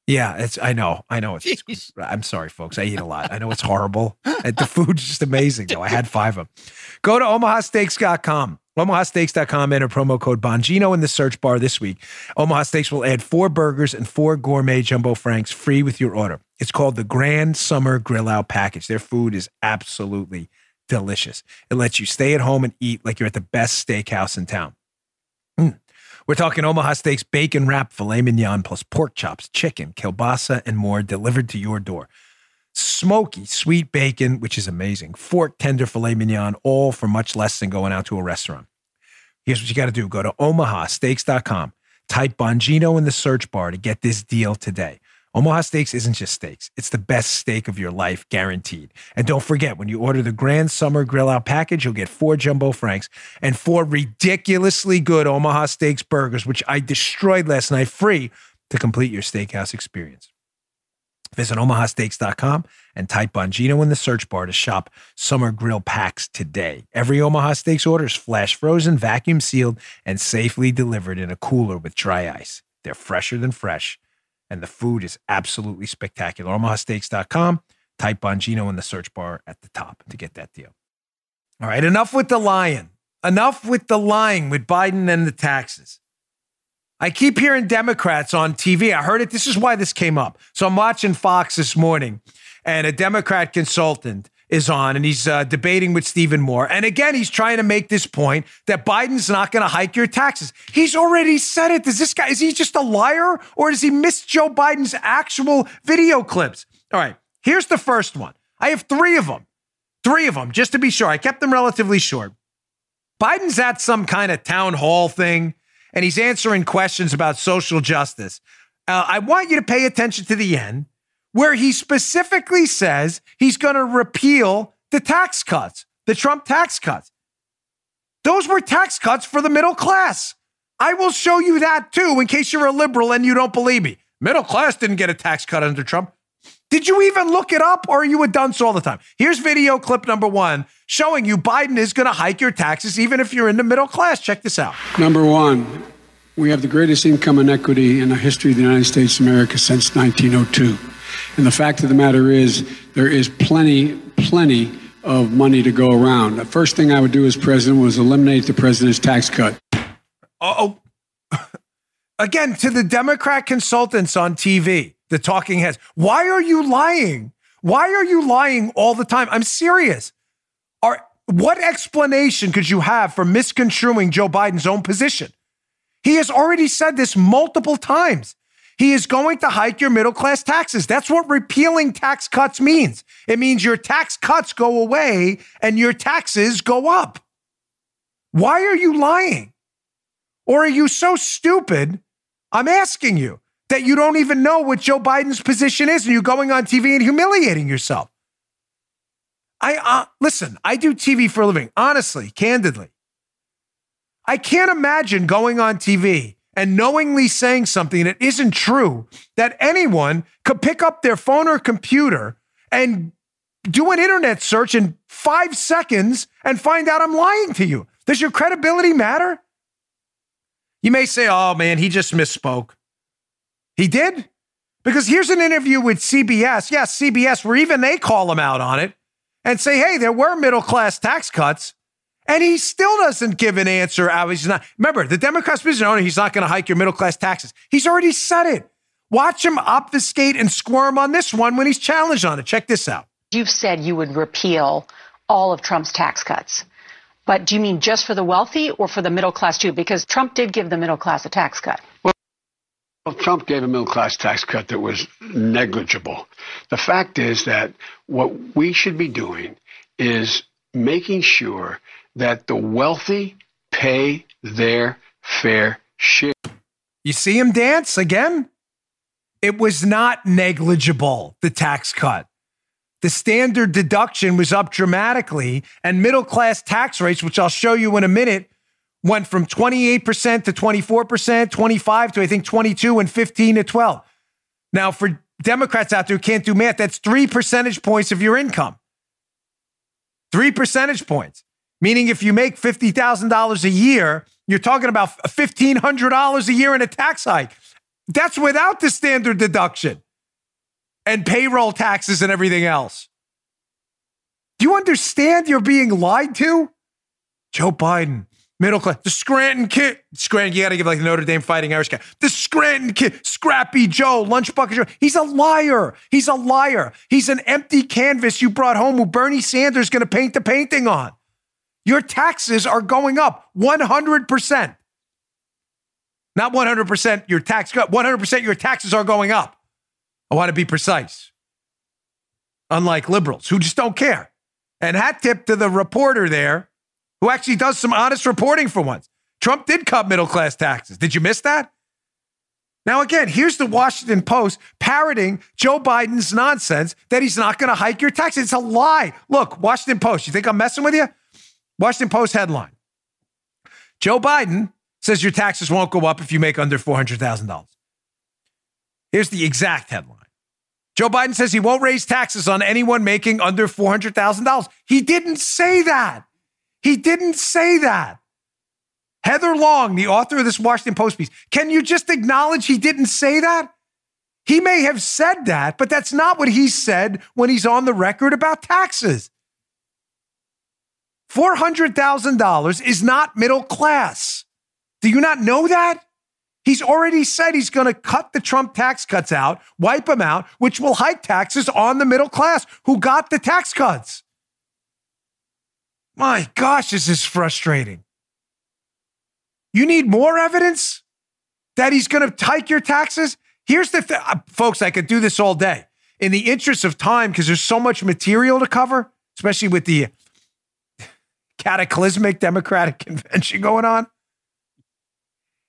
Yeah, it's. I know. I know. It's. I'm sorry, folks. I eat a lot. I know it's horrible. the food's just amazing, though. I had five of them. Go to omahasteaks.com. OmahaSteaks.com. Enter promo code Bongino in the search bar this week. Omaha Steaks will add four burgers and four gourmet jumbo franks free with your order. It's called the Grand Summer Grill Out Package. Their food is absolutely delicious. It lets you stay at home and eat like you're at the best steakhouse in town. Mm. We're talking Omaha Steaks bacon wrap filet mignon plus pork chops, chicken, kielbasa, and more delivered to your door. Smoky, sweet bacon, which is amazing. Fork tender filet mignon, all for much less than going out to a restaurant. Here's what you got to do go to omahasteaks.com, type Bongino in the search bar to get this deal today. Omaha Steaks isn't just steaks, it's the best steak of your life, guaranteed. And don't forget, when you order the Grand Summer Grill Out package, you'll get four jumbo franks and four ridiculously good Omaha Steaks burgers, which I destroyed last night, free to complete your steakhouse experience. Visit omahasteaks.com and type Bongino in the search bar to shop summer grill packs today. Every Omaha Steaks order is flash frozen, vacuum sealed, and safely delivered in a cooler with dry ice. They're fresher than fresh and the food is absolutely spectacular. OmahaSteaks.com. Type Bongino in the search bar at the top to get that deal. All right, enough with the lying. Enough with the lying with Biden and the taxes. I keep hearing Democrats on TV. I heard it. This is why this came up. So I'm watching Fox this morning, and a Democrat consultant is on and he's uh, debating with Stephen Moore. And again, he's trying to make this point that Biden's not going to hike your taxes. He's already said it. Does this guy, is he just a liar or does he miss Joe Biden's actual video clips? All right, here's the first one. I have three of them. Three of them, just to be sure. I kept them relatively short. Biden's at some kind of town hall thing and he's answering questions about social justice. Uh, I want you to pay attention to the end where he specifically says he's going to repeal the tax cuts. the Trump tax cuts. Those were tax cuts for the middle class. I will show you that too, in case you're a liberal and you don't believe me. Middle class didn't get a tax cut under Trump. Did you even look it up or are you a dunce all the time? Here's video clip number one showing you Biden is going to hike your taxes even if you're in the middle class. Check this out. Number one, we have the greatest income inequity in the history of the United States of America since 1902. And the fact of the matter is, there is plenty, plenty of money to go around. The first thing I would do as president was eliminate the president's tax cut. Oh, <laughs> again, to the Democrat consultants on TV, the talking heads, why are you lying? Why are you lying all the time? I'm serious. Are, what explanation could you have for misconstruing Joe Biden's own position? He has already said this multiple times. He is going to hike your middle class taxes. That's what repealing tax cuts means. It means your tax cuts go away and your taxes go up. Why are you lying? Or are you so stupid? I'm asking you that you don't even know what Joe Biden's position is and you're going on TV and humiliating yourself. I uh, listen, I do TV for a living, honestly, candidly. I can't imagine going on TV and knowingly saying something that isn't true that anyone could pick up their phone or computer and do an internet search in five seconds and find out I'm lying to you. Does your credibility matter? You may say, oh man, he just misspoke. He did? Because here's an interview with CBS. Yes, CBS, where even they call him out on it and say, hey, there were middle class tax cuts. And he still doesn't give an answer. He's not. Remember, the Democrats' position owner, he's not going to hike your middle class taxes. He's already said it. Watch him obfuscate and squirm on this one when he's challenged on it. Check this out. You've said you would repeal all of Trump's tax cuts. But do you mean just for the wealthy or for the middle class too? Because Trump did give the middle class a tax cut. Well, Trump gave a middle class tax cut that was negligible. The fact is that what we should be doing is making sure that the wealthy pay their fair share. You see him dance again? It was not negligible, the tax cut. The standard deduction was up dramatically, and middle class tax rates, which I'll show you in a minute, went from 28% to 24%, 25 to I think 22 and 15 to 12. Now, for Democrats out there who can't do math, that's three percentage points of your income. Three percentage points. Meaning, if you make $50,000 a year, you're talking about $1,500 a year in a tax hike. That's without the standard deduction and payroll taxes and everything else. Do you understand you're being lied to? Joe Biden, middle class, the Scranton kid. Scranton, you got to give like the Notre Dame fighting Irish guy. The Scranton kid, Scrappy Joe, Lunch Bucket Joe. He's a liar. He's a liar. He's an empty canvas you brought home who Bernie Sanders is going to paint the painting on. Your taxes are going up 100%. Not 100% your tax cut, 100% your taxes are going up. I want to be precise. Unlike liberals who just don't care. And hat tip to the reporter there who actually does some honest reporting for once. Trump did cut middle class taxes. Did you miss that? Now, again, here's the Washington Post parroting Joe Biden's nonsense that he's not going to hike your taxes. It's a lie. Look, Washington Post, you think I'm messing with you? Washington Post headline Joe Biden says your taxes won't go up if you make under $400,000. Here's the exact headline Joe Biden says he won't raise taxes on anyone making under $400,000. He didn't say that. He didn't say that. Heather Long, the author of this Washington Post piece, can you just acknowledge he didn't say that? He may have said that, but that's not what he said when he's on the record about taxes. $400,000 is not middle class. Do you not know that? He's already said he's going to cut the Trump tax cuts out, wipe them out, which will hike taxes on the middle class who got the tax cuts. My gosh, this is frustrating. You need more evidence that he's going to hike your taxes? Here's the uh, folks, I could do this all day. In the interest of time, because there's so much material to cover, especially with the cataclysmic Democratic <laughs> convention going on.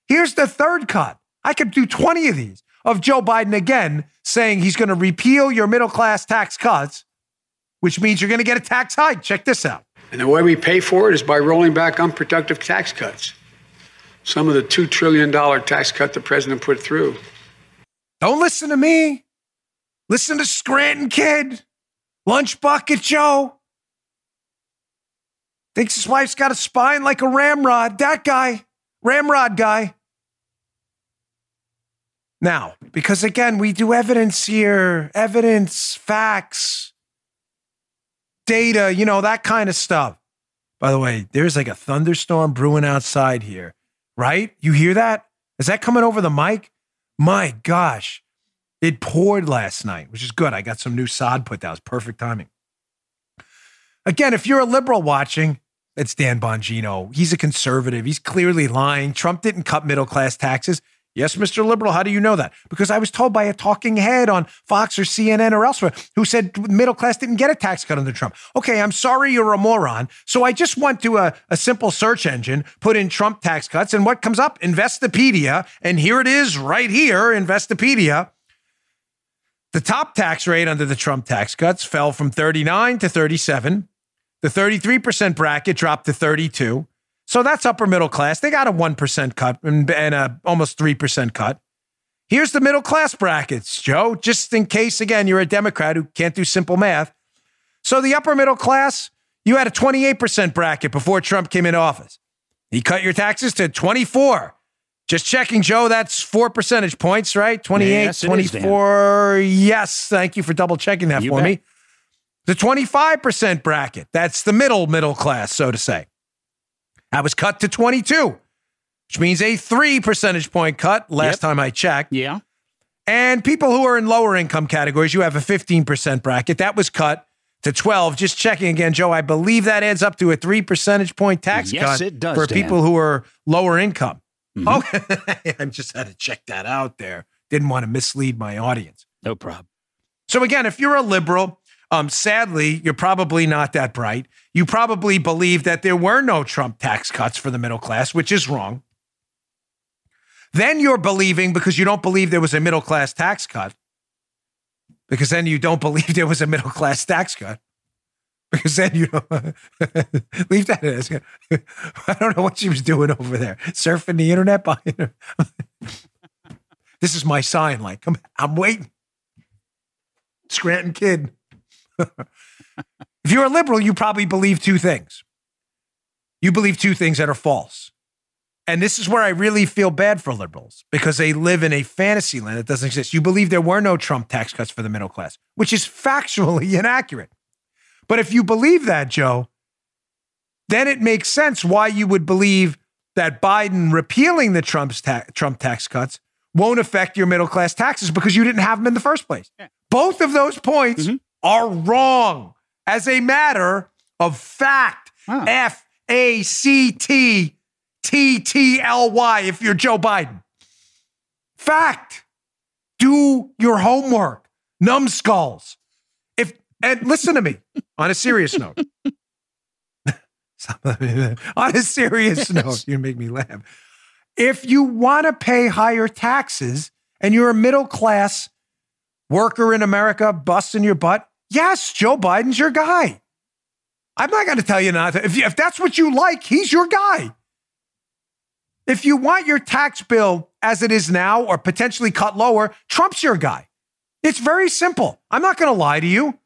Here's the third cut. I could do 20 of these of Joe Biden again saying he's going to repeal your middle class tax cuts, which means you're going to get a tax hike. Check this out. And the way we pay for it is by rolling back unproductive tax cuts. Some of the $2 trillion tax cut the president put through. Don't listen to me. Listen to Scranton Kid, Lunch Bucket Joe. Thinks his wife's got a spine like a ramrod. That guy, ramrod guy. Now, because again, we do evidence here, evidence, facts, data, you know, that kind of stuff. By the way, there's like a thunderstorm brewing outside here, right? You hear that? Is that coming over the mic? My gosh, it poured last night, which is good. I got some new sod put down. It's perfect timing. Again, if you're a liberal watching, it's Dan Bongino. He's a conservative. He's clearly lying. Trump didn't cut middle class taxes. Yes, Mr. Liberal, how do you know that? Because I was told by a talking head on Fox or CNN or elsewhere who said middle class didn't get a tax cut under Trump. Okay, I'm sorry you're a moron. So I just went to a, a simple search engine, put in Trump tax cuts, and what comes up? Investopedia. And here it is right here, Investopedia. The top tax rate under the Trump tax cuts fell from 39 to 37. The 33% bracket dropped to 32. So that's upper middle class. They got a 1% cut and, and a almost 3% cut. Here's the middle class brackets, Joe, just in case, again, you're a Democrat who can't do simple math. So the upper middle class, you had a 28% bracket before Trump came into office. He cut your taxes to 24. Just checking, Joe, that's four percentage points, right? 28, Yes, it is, 24. yes. Thank you for double checking that You for bet. me. The 25% bracket, that's the middle middle class, so to say. That was cut to 22, which means a three percentage point cut last Yep. time I checked. Yeah. And people who are in lower income categories, you have a 15% bracket. That was cut to 12. Just checking again, Joe, I believe that adds up to a three percentage point tax Yes, cut it does, for Dan. people who are lower income. Mhm. Okay. <laughs> I just had to check that out there. Didn't want to mislead my audience. No problem. So again, if you're a liberal, um, sadly, you're probably not that bright. You probably believe that there were no Trump tax cuts for the middle class, which is wrong. Then you're believing because you don't believe there was a middle class tax cut, because then you don't believe there was a middle class tax cut. Because then you don't <laughs> leave that as <laughs> I don't know what she was doing over there, surfing the internet her. <laughs> this is my sign. Like, come, I'm waiting. Scranton kid. If you're a liberal, you probably believe two things. You believe two things that are false. And this is where I really feel bad for liberals because they live in a fantasy land that doesn't exist. You believe there were no Trump tax cuts for the middle class, which is factually <laughs> inaccurate. But if you believe that, Joe, then it makes sense why you would believe that Biden repealing the Trump's ta- Trump tax cuts won't affect your middle class taxes because you didn't have them in the first place. Both of those points mm-hmm. Are wrong as a matter of fact. F A C T T T L Y if you're Joe Biden. Fact. Do your homework, numbskulls. If and listen to me <laughs> on a serious note. <laughs> on a serious note, you make me laugh. If you want to pay higher taxes and you're a middle class worker in America busting your butt, yes, Joe Biden's your guy. I'm not going to tell you not to. If, you, if that's what you like, he's your guy. If you want your tax bill as it is now or potentially cut lower, Trump's your guy. It's very simple. I'm not going to lie to you.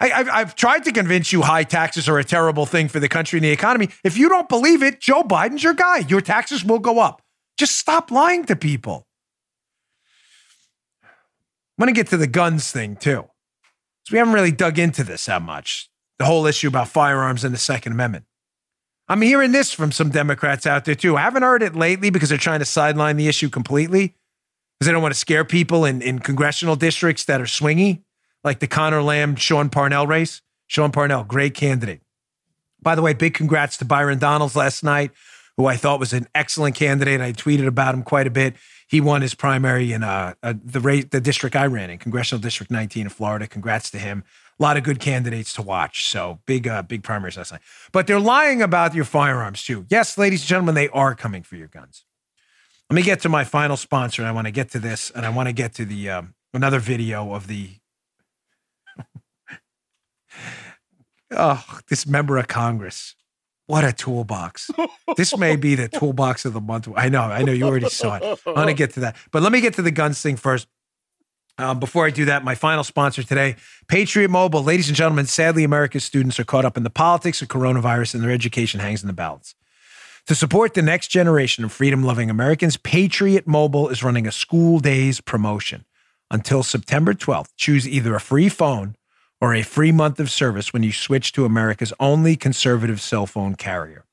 I, have I've tried to convince you high taxes are a terrible thing for the country and the economy. If you don't believe it, Joe Biden's your guy. Your taxes will go up. Just stop lying to people. I'm going to get to the guns thing too. So we haven't really dug into this that much. The whole issue about firearms and the Second Amendment. I'm hearing this from some Democrats out there too. I haven't heard it lately because they're trying to sideline the issue completely because they don't want to scare people in, in congressional districts that are swingy, like the Conor Lamb, Sean Parnell race. Sean Parnell, great candidate. By the way, big congrats to Byron Donalds last night, who I thought was an excellent candidate. I tweeted about him quite a bit. He won his primary in uh, uh, the rate, the district I ran in, Congressional District 19 in Florida. Congrats to him. A lot of good candidates to watch. So big, uh, big primaries last night. But they're lying about your firearms too. Yes, ladies and gentlemen, they are coming for your guns. Let me get to my final sponsor. I want to get to this, and I want to get to the um, another video of the <laughs> Oh, this member of Congress. What a toolbox. this may be the toolbox of the month. I know, I know you already saw it. I'm going to get to that. But let me get to the guns thing first. Um, before I do that, my final sponsor today, Patriot Mobile. Ladies and gentlemen, sadly, America's students are caught up in the politics of coronavirus and their education hangs in the balance. To support the next generation of freedom loving Americans, Patriot Mobile is running a school days promotion. Until September 12th, choose either a free phone or a free month of service when you switch to America's only conservative cell phone carrier,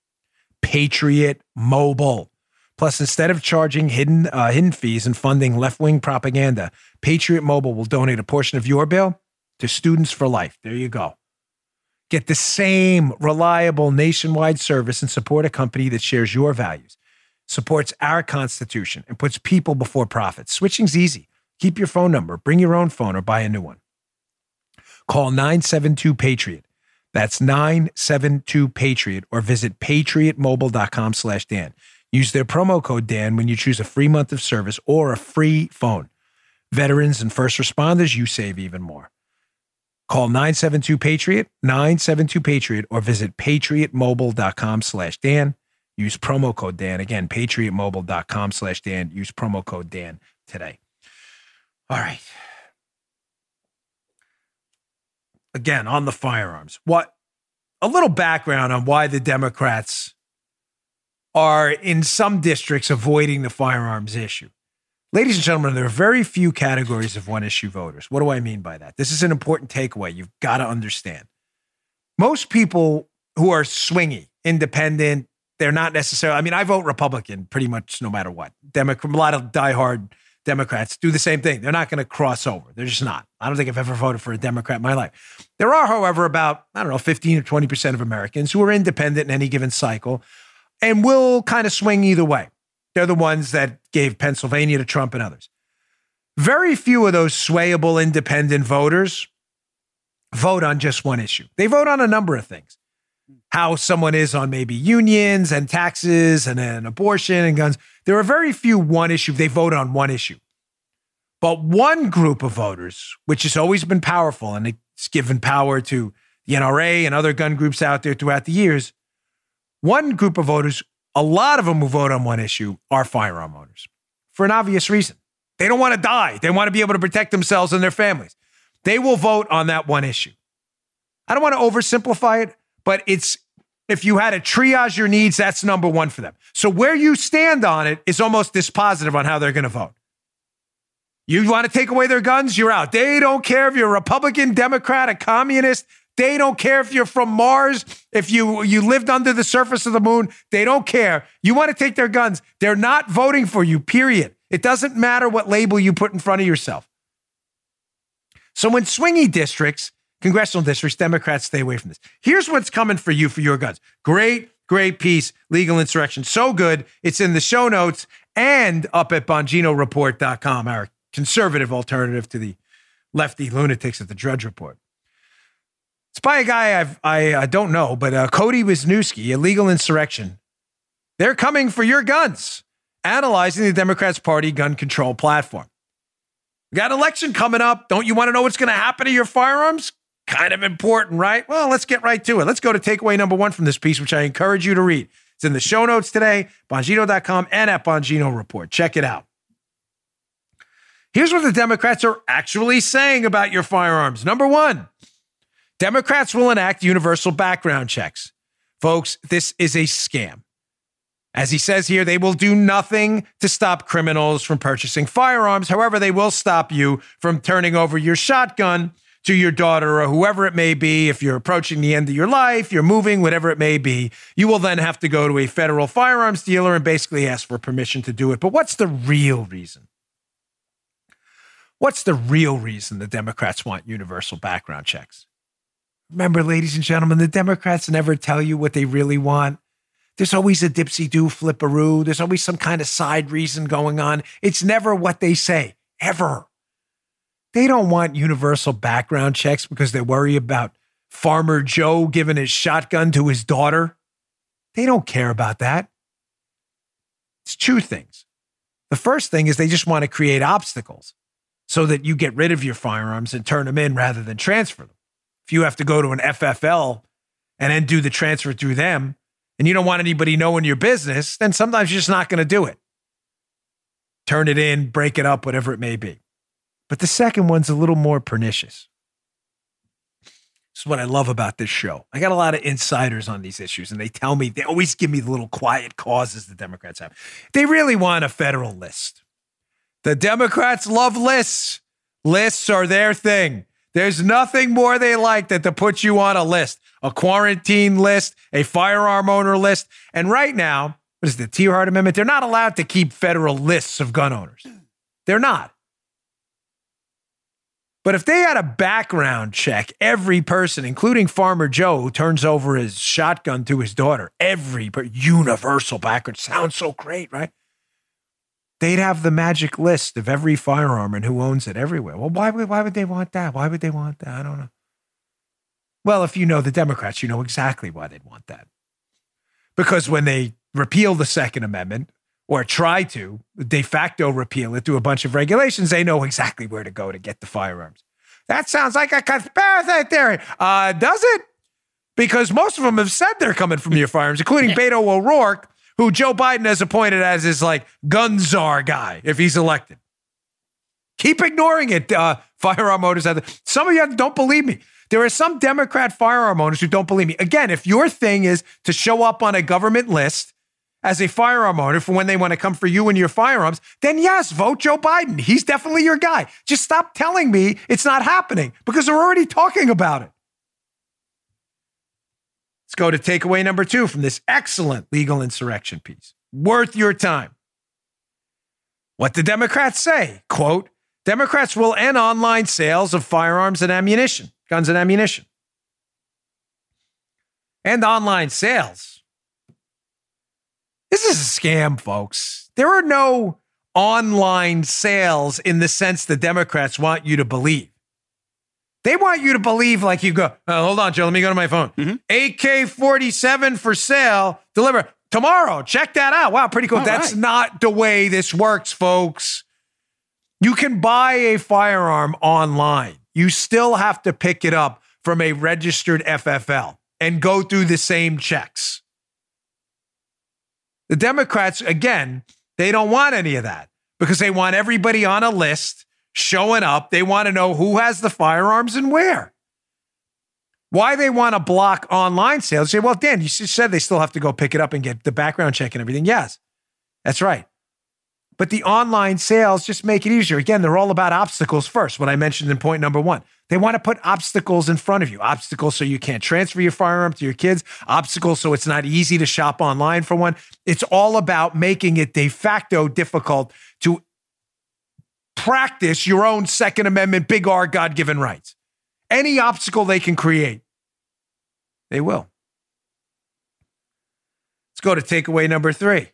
Patriot Mobile. Plus, instead of charging hidden uh, hidden fees and funding left wing propaganda, Patriot Mobile will donate a portion of your bill to Students for Life. There you go. Get the same reliable nationwide service and support a company that shares your values, supports our Constitution, and puts people before profits. Switching's easy. Keep your phone number, bring your own phone, or buy a new one. Call 972 Patriot. That's 972 Patriot or visit patriotmobile.com slash Dan. Use their promo code Dan when you choose a free month of service or a free phone. Veterans and first responders, you save even more. Call 972 Patriot, 972 Patriot, or visit patriotmobile.com slash Dan. Use promo code Dan. Again, patriotmobile.com slash Dan. Use promo code Dan today. All right. Again on the firearms. What a little background on why the Democrats are in some districts avoiding the firearms issue. Ladies and gentlemen, there are very few categories of one issue voters. What do I mean by that? This is an important takeaway you've got to understand. Most people who are swingy, independent, they're not necessarily, I mean, I vote Republican pretty much no matter what. Democrat, a lot of diehard Democrats do the same thing. They're not going to cross over. They're just not. I don't think I've ever voted for a Democrat in my life. There are, however, about, I don't know, 15 or 20% of Americans who are independent in any given cycle and will kind of swing either way. They're the ones that gave Pennsylvania to Trump and others. Very few of those swayable independent voters vote on just one issue. They vote on a number of things. How someone is on maybe unions and taxes and, then abortion and guns. There are very few one issue, they vote on one issue. But one group of voters, which has always been powerful and it's given power to the NRA and other gun groups out there throughout the years, one group of voters, a lot of them who vote on one issue are firearm owners for an obvious reason. They don't want to die. They want to be able to protect themselves and their families. They will vote on that one issue. I don't want to oversimplify it, but it's if you had to triage your needs, that's number one for them. So where you stand on it is almost dispositive on how they're going to vote. You want to take away their guns, you're out. They don't care if you're a Republican, Democrat, a communist. They don't care if you're from Mars, if you you lived under the surface of the moon. They don't care. You want to take their guns. They're not voting for you, period. It doesn't matter what label you put in front of yourself. So when swingy districts, congressional districts, Democrats stay away from this. Here's what's coming for you for your guns. Great, great piece, legal insurrection. So good. It's in the show notes and up at BonginoReport.com, our conservative alternative to the lefty lunatics at the Drudge Report. It's by a guy I've, I, don't know, but uh, Cody Wisniewski, illegal insurrection. They're coming for your guns, analyzing the Democrats' party gun control platform. We got an election coming up. Don't you want to know what's going to happen to your firearms? Kind of important, right? Well, let's get right to it. Let's go to takeaway number one from this piece, which I encourage you to read. It's in the show notes today, Bongino.com and at Bongino Report. Check it out. Here's what the Democrats are actually saying about your firearms. Number one, Democrats will enact universal background checks. Folks, this is a scam. As he says here, they will do nothing to stop criminals from purchasing firearms. However, they will stop you from turning over your shotgun to your daughter or whoever it may be. If you're approaching the end of your life, you're moving, whatever it may be, you will then have to go to a federal firearms dealer and basically ask for permission to do it. But what's the real reason? What's the real reason the Democrats want universal background checks? Remember, ladies and gentlemen, the Democrats never tell you what they really want. There's always a dipsy do flipperoo. There's always some kind of side reason going on. It's never what they say, ever. They don't want universal background checks because they worry about Farmer Joe giving his shotgun to his daughter. They don't care about that. It's two things. The first thing is they just want to create obstacles so that you get rid of your firearms and turn them in rather than transfer them. If you have to go to an FFL and then do the transfer through them, and you don't want anybody knowing your business, then sometimes you're just not going to do it. Turn it in, break it up, whatever it may be. But the second one's a little more pernicious. This is what I love about this show. I got a lot of insiders on these issues, and they tell me, they always give me the little quiet causes the Democrats have. They really want a federal list. The Democrats love lists. Lists are their thing. There's nothing more they like than to put you on a list, a quarantine list, a firearm owner list. And right now, what is the Tiahrt Amendment? They're not allowed to keep federal lists of gun owners. They're not. But if they had a background check, every person, including Farmer Joe, who turns over his shotgun to his daughter, every universal background sounds so great, right? They'd have the magic list of every firearm and who owns it everywhere. Well, why would, why would they want that? Why would they want that? I don't know. Well, if you know the Democrats, you know exactly why they'd want that. Because when they repeal the Second Amendment or try to de facto repeal it through a bunch of regulations, they know exactly where to go to get the firearms. That sounds like a conspiracy theory. Uh, does it? Because most of them have said they're coming from your firearms, including <laughs> Beto O'Rourke, who Joe Biden has appointed as his like gun czar guy if he's elected. Keep ignoring it, uh, firearm owners. Some of you don't believe me. There are some Democrat firearm owners who don't believe me. Again, if your thing is to show up on a government list as a firearm owner for when they want to come for you and your firearms, then yes, vote Joe Biden. He's definitely your guy. Just stop telling me it's not happening because they're already talking about it. Let's go to takeaway number two from this excellent legal insurrection piece. Worth your time. What the Democrats say, quote, Democrats will end online sales of firearms and ammunition, guns and ammunition. And online sales. This is a scam, folks. There are no online sales in the sense the Democrats want you to believe. They want you to believe like you go, oh, hold on, Joe, let me go to my phone. Mm-hmm. AK 47 for sale, deliver tomorrow. Check that out. Wow, pretty cool. All That's right. not the way this works, folks. You can buy a firearm online. You still have to pick it up from a registered FFL and go through the same checks. The Democrats, again, they don't want any of that because they want everybody on a list showing up. They want to know who has the firearms and where. Why they want to block online sales? Say, well, Dan, you said they still have to go pick it up and get the background check and everything. Yes, that's right. But the online sales just make it easier. Again, they're all about obstacles first, what I mentioned in point number one. They want to put obstacles in front of you obstacles so you can't transfer your firearm to your kids, obstacles so it's not easy to shop online for one. It's all about making it de facto difficult to practice your own Second Amendment, big R, God given rights. Any obstacle they can create, they will. Let's go to takeaway number three.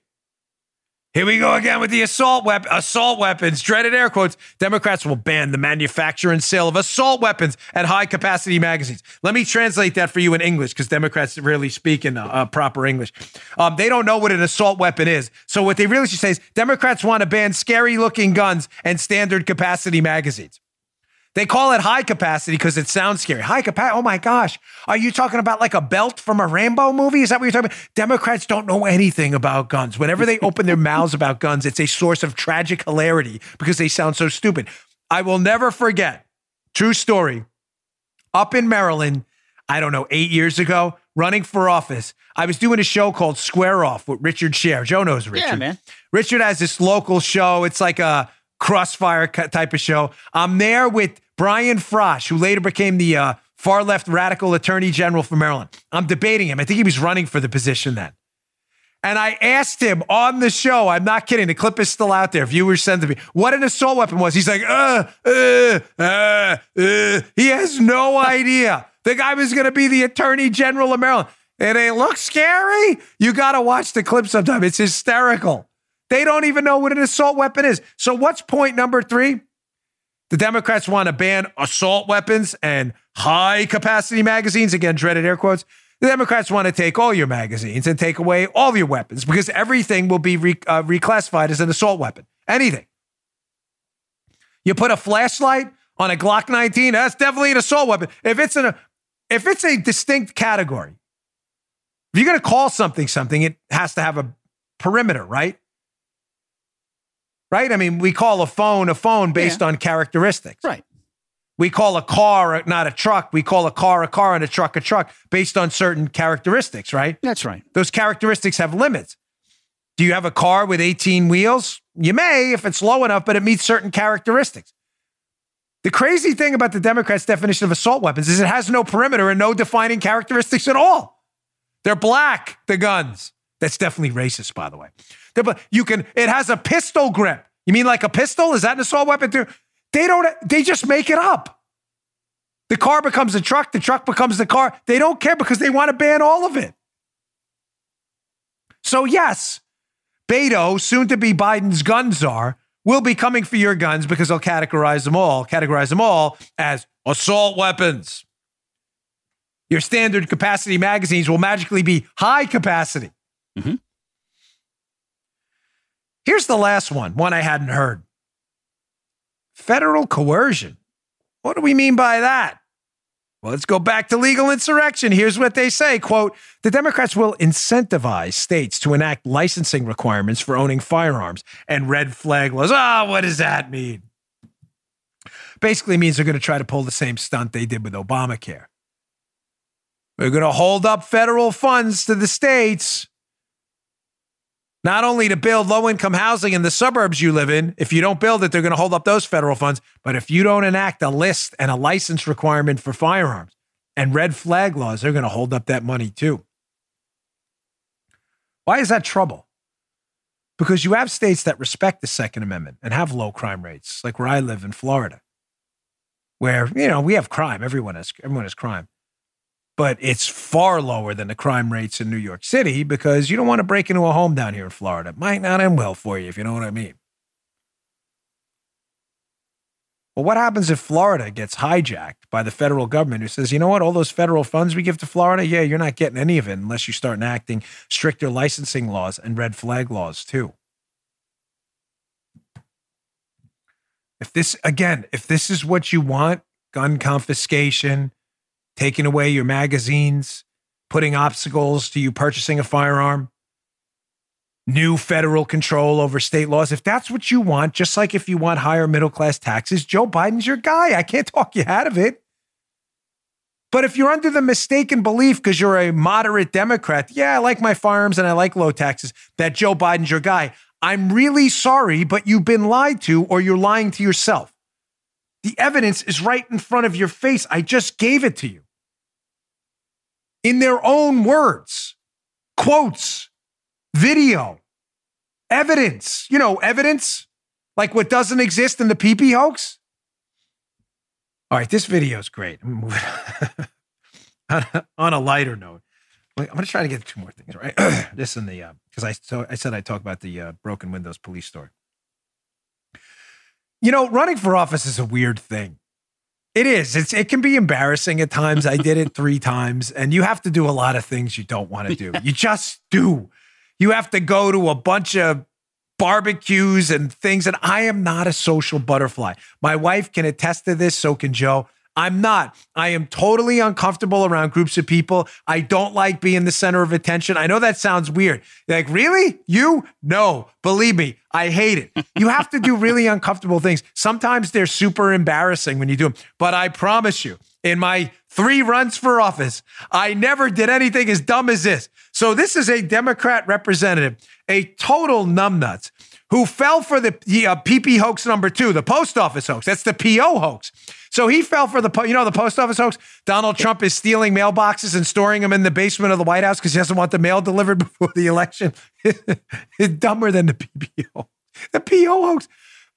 Here we go again with the assault weapon, assault weapons, dreaded air quotes. Democrats will ban the manufacture and sale of assault weapons at high capacity magazines. Let me translate that for you in English because Democrats rarely speak in uh, proper English. Um, they don't know what an assault weapon is. So what they really should say is Democrats want to ban scary looking guns and standard capacity magazines. They call it high capacity because it sounds scary. High capacity. Oh my gosh. Are you talking about like a belt from a Rambo movie? Is that what you're talking about? Democrats don't know anything about guns. Whenever they <laughs> open their mouths about guns, it's a source of tragic hilarity because they sound so stupid. I will never forget. True story. Up in Maryland, I don't know, eight years ago, running for office, I was doing a show called Square Off with Richard Sher. Joe knows Richard. Yeah, man. Richard has this local show. It's like a crossfire type of show. I'm there with Brian Frosh, who later became the uh, far left radical attorney general for Maryland. I'm debating him. I think he was running for the position then. And I asked him on the show, I'm not kidding, the clip is still out there. Viewers send to me, what an assault weapon was. He's like, uh, uh, uh, uh. He has no idea. The guy was going to be the attorney general of Maryland. And it look scary. You got to watch the clip sometime. It's hysterical. They don't even know what an assault weapon is. So, what's point number three? The Democrats want to ban assault weapons and high capacity magazines. Again, dreaded air quotes. The Democrats want to take all your magazines and take away all your weapons because everything will be re- uh, reclassified as an assault weapon. Anything. You put a flashlight on a Glock 19, that's definitely an assault weapon. If it's an if it's a distinct category, If you're going to call something something, it has to have a perimeter, right? Right? I mean, we call a phone a phone based on characteristics. Right. We call a car not a truck. We call a car a car and a truck a truck based on certain characteristics, right? That's right. Those characteristics have limits. Do you have a car with 18 wheels? You may if it's low enough, but it meets certain characteristics. The crazy thing about the Democrats' definition of assault weapons is it has no perimeter and no defining characteristics at all. They're black, the guns. That's definitely racist, by the way. They're, you can, it has a pistol grip. You mean like a pistol? Is that an assault weapon too? They don't, they just make it up. The car becomes a truck, the truck becomes the car. They don't care because they want to ban all of it. So, yes, Beto, soon to be Biden's gun czar, will be coming for your guns because they'll categorize them all, categorize them all as assault weapons. Your standard capacity magazines will magically be high capacity. Mhm. Here's the last one, one I hadn't heard. Federal coercion. What do we mean by that? Well, let's go back to legal insurrection. Here's what they say quote, the Democrats will incentivize states to enact licensing requirements for owning firearms and red flag laws. Ah, what does that mean? Basically means they're going to try to pull the same stunt they did with Obamacare. We're going to hold up federal funds to the states, not only to build low income housing in the suburbs you live in. If you don't build it, they're going to hold up those federal funds. But if you don't enact a list and a license requirement for firearms and red flag laws, they're going to hold up that money too. Why is that trouble? Because you have states that respect the Second Amendment and have low crime rates, like where I live in Florida, where, you know, we have crime. Everyone has, everyone has crime but it's far lower than the crime rates in New York City because you don't want to break into a home down here in Florida. It might not end well for you, if you know what I mean. Well, what happens if Florida gets hijacked by the federal government who says, you know what, all those federal funds we give to Florida, yeah, you're not getting any of it unless you start enacting stricter licensing laws and red flag laws too. If this, again, if this is what you want, gun confiscation, taking away your magazines, putting obstacles to you purchasing a firearm, new federal control over state laws. If that's what you want, just like if you want higher middle class taxes, Joe Biden's your guy. I can't <laughs> talk you out of it. But if you're under the mistaken belief because you're a moderate Democrat, yeah, I like my firearms and I like low taxes, that Joe Biden's your guy. I'm really sorry, but you've been lied to or you're lying to yourself. The evidence is right in front of your face. I just gave it to you in their own words, quotes, video, evidence, you know, evidence like what doesn't exist in the PP hoax. All right, this video is great. I'm moving <laughs> on a lighter note. I'm going to try to get two more things, right? <clears throat> this and the, because I, so I said I'd talk about the uh, broken windows police story. You know, running for office is a weird thing. It is. It's it can be embarrassing at times. I did it <laughs> three times, and you have to do a lot of things you don't want to do. You just do. You have to go to a bunch of barbecues and things. And I am not a social butterfly. My wife can attest to this, so can Joe. I'm not. I am totally uncomfortable around groups of people. I don't like being the center of attention. I know that sounds weird. Like, really? You? No. Believe me, I hate it. You have to do really <laughs> uncomfortable things. Sometimes they're super embarrassing when you do them. But I promise you, in my three runs for office, I never did anything as dumb as this. So this is a Democrat representative, a total numbnuts who fell for the, the uh, PP hoax number two, the post office hoax. That's the PO hoax. So he fell for the, po- you know, the post office hoax. Donald Trump is stealing mailboxes and storing them in the basement of the White House because he doesn't want the mail <laughs> delivered before the election. it's <laughs> dumber than the PPO. The PO hoax.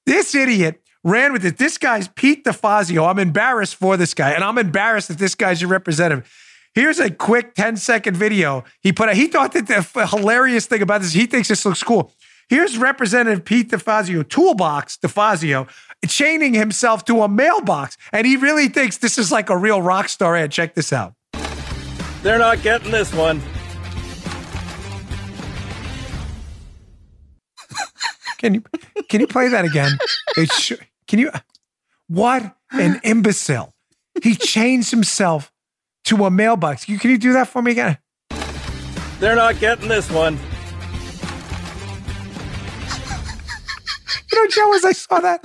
This idiot ran with it. This guy's Pete DeFazio. I'm embarrassed for this guy, and I'm embarrassed that this guy's your representative. Here's a quick 10 second video he put out. He thought that the hilarious thing about this, he thinks this looks cool. Here's Representative Pete DeFazio, Toolbox DeFazio, chaining himself to a mailbox. And he really thinks this is like a real rock star ad. Check this out. They're not getting this one. Can you can you play that again? Sh- can you? What an imbecile! He chains himself to a mailbox. You, can you do that for me again? They're not getting this one. You know, Joe, as I saw that,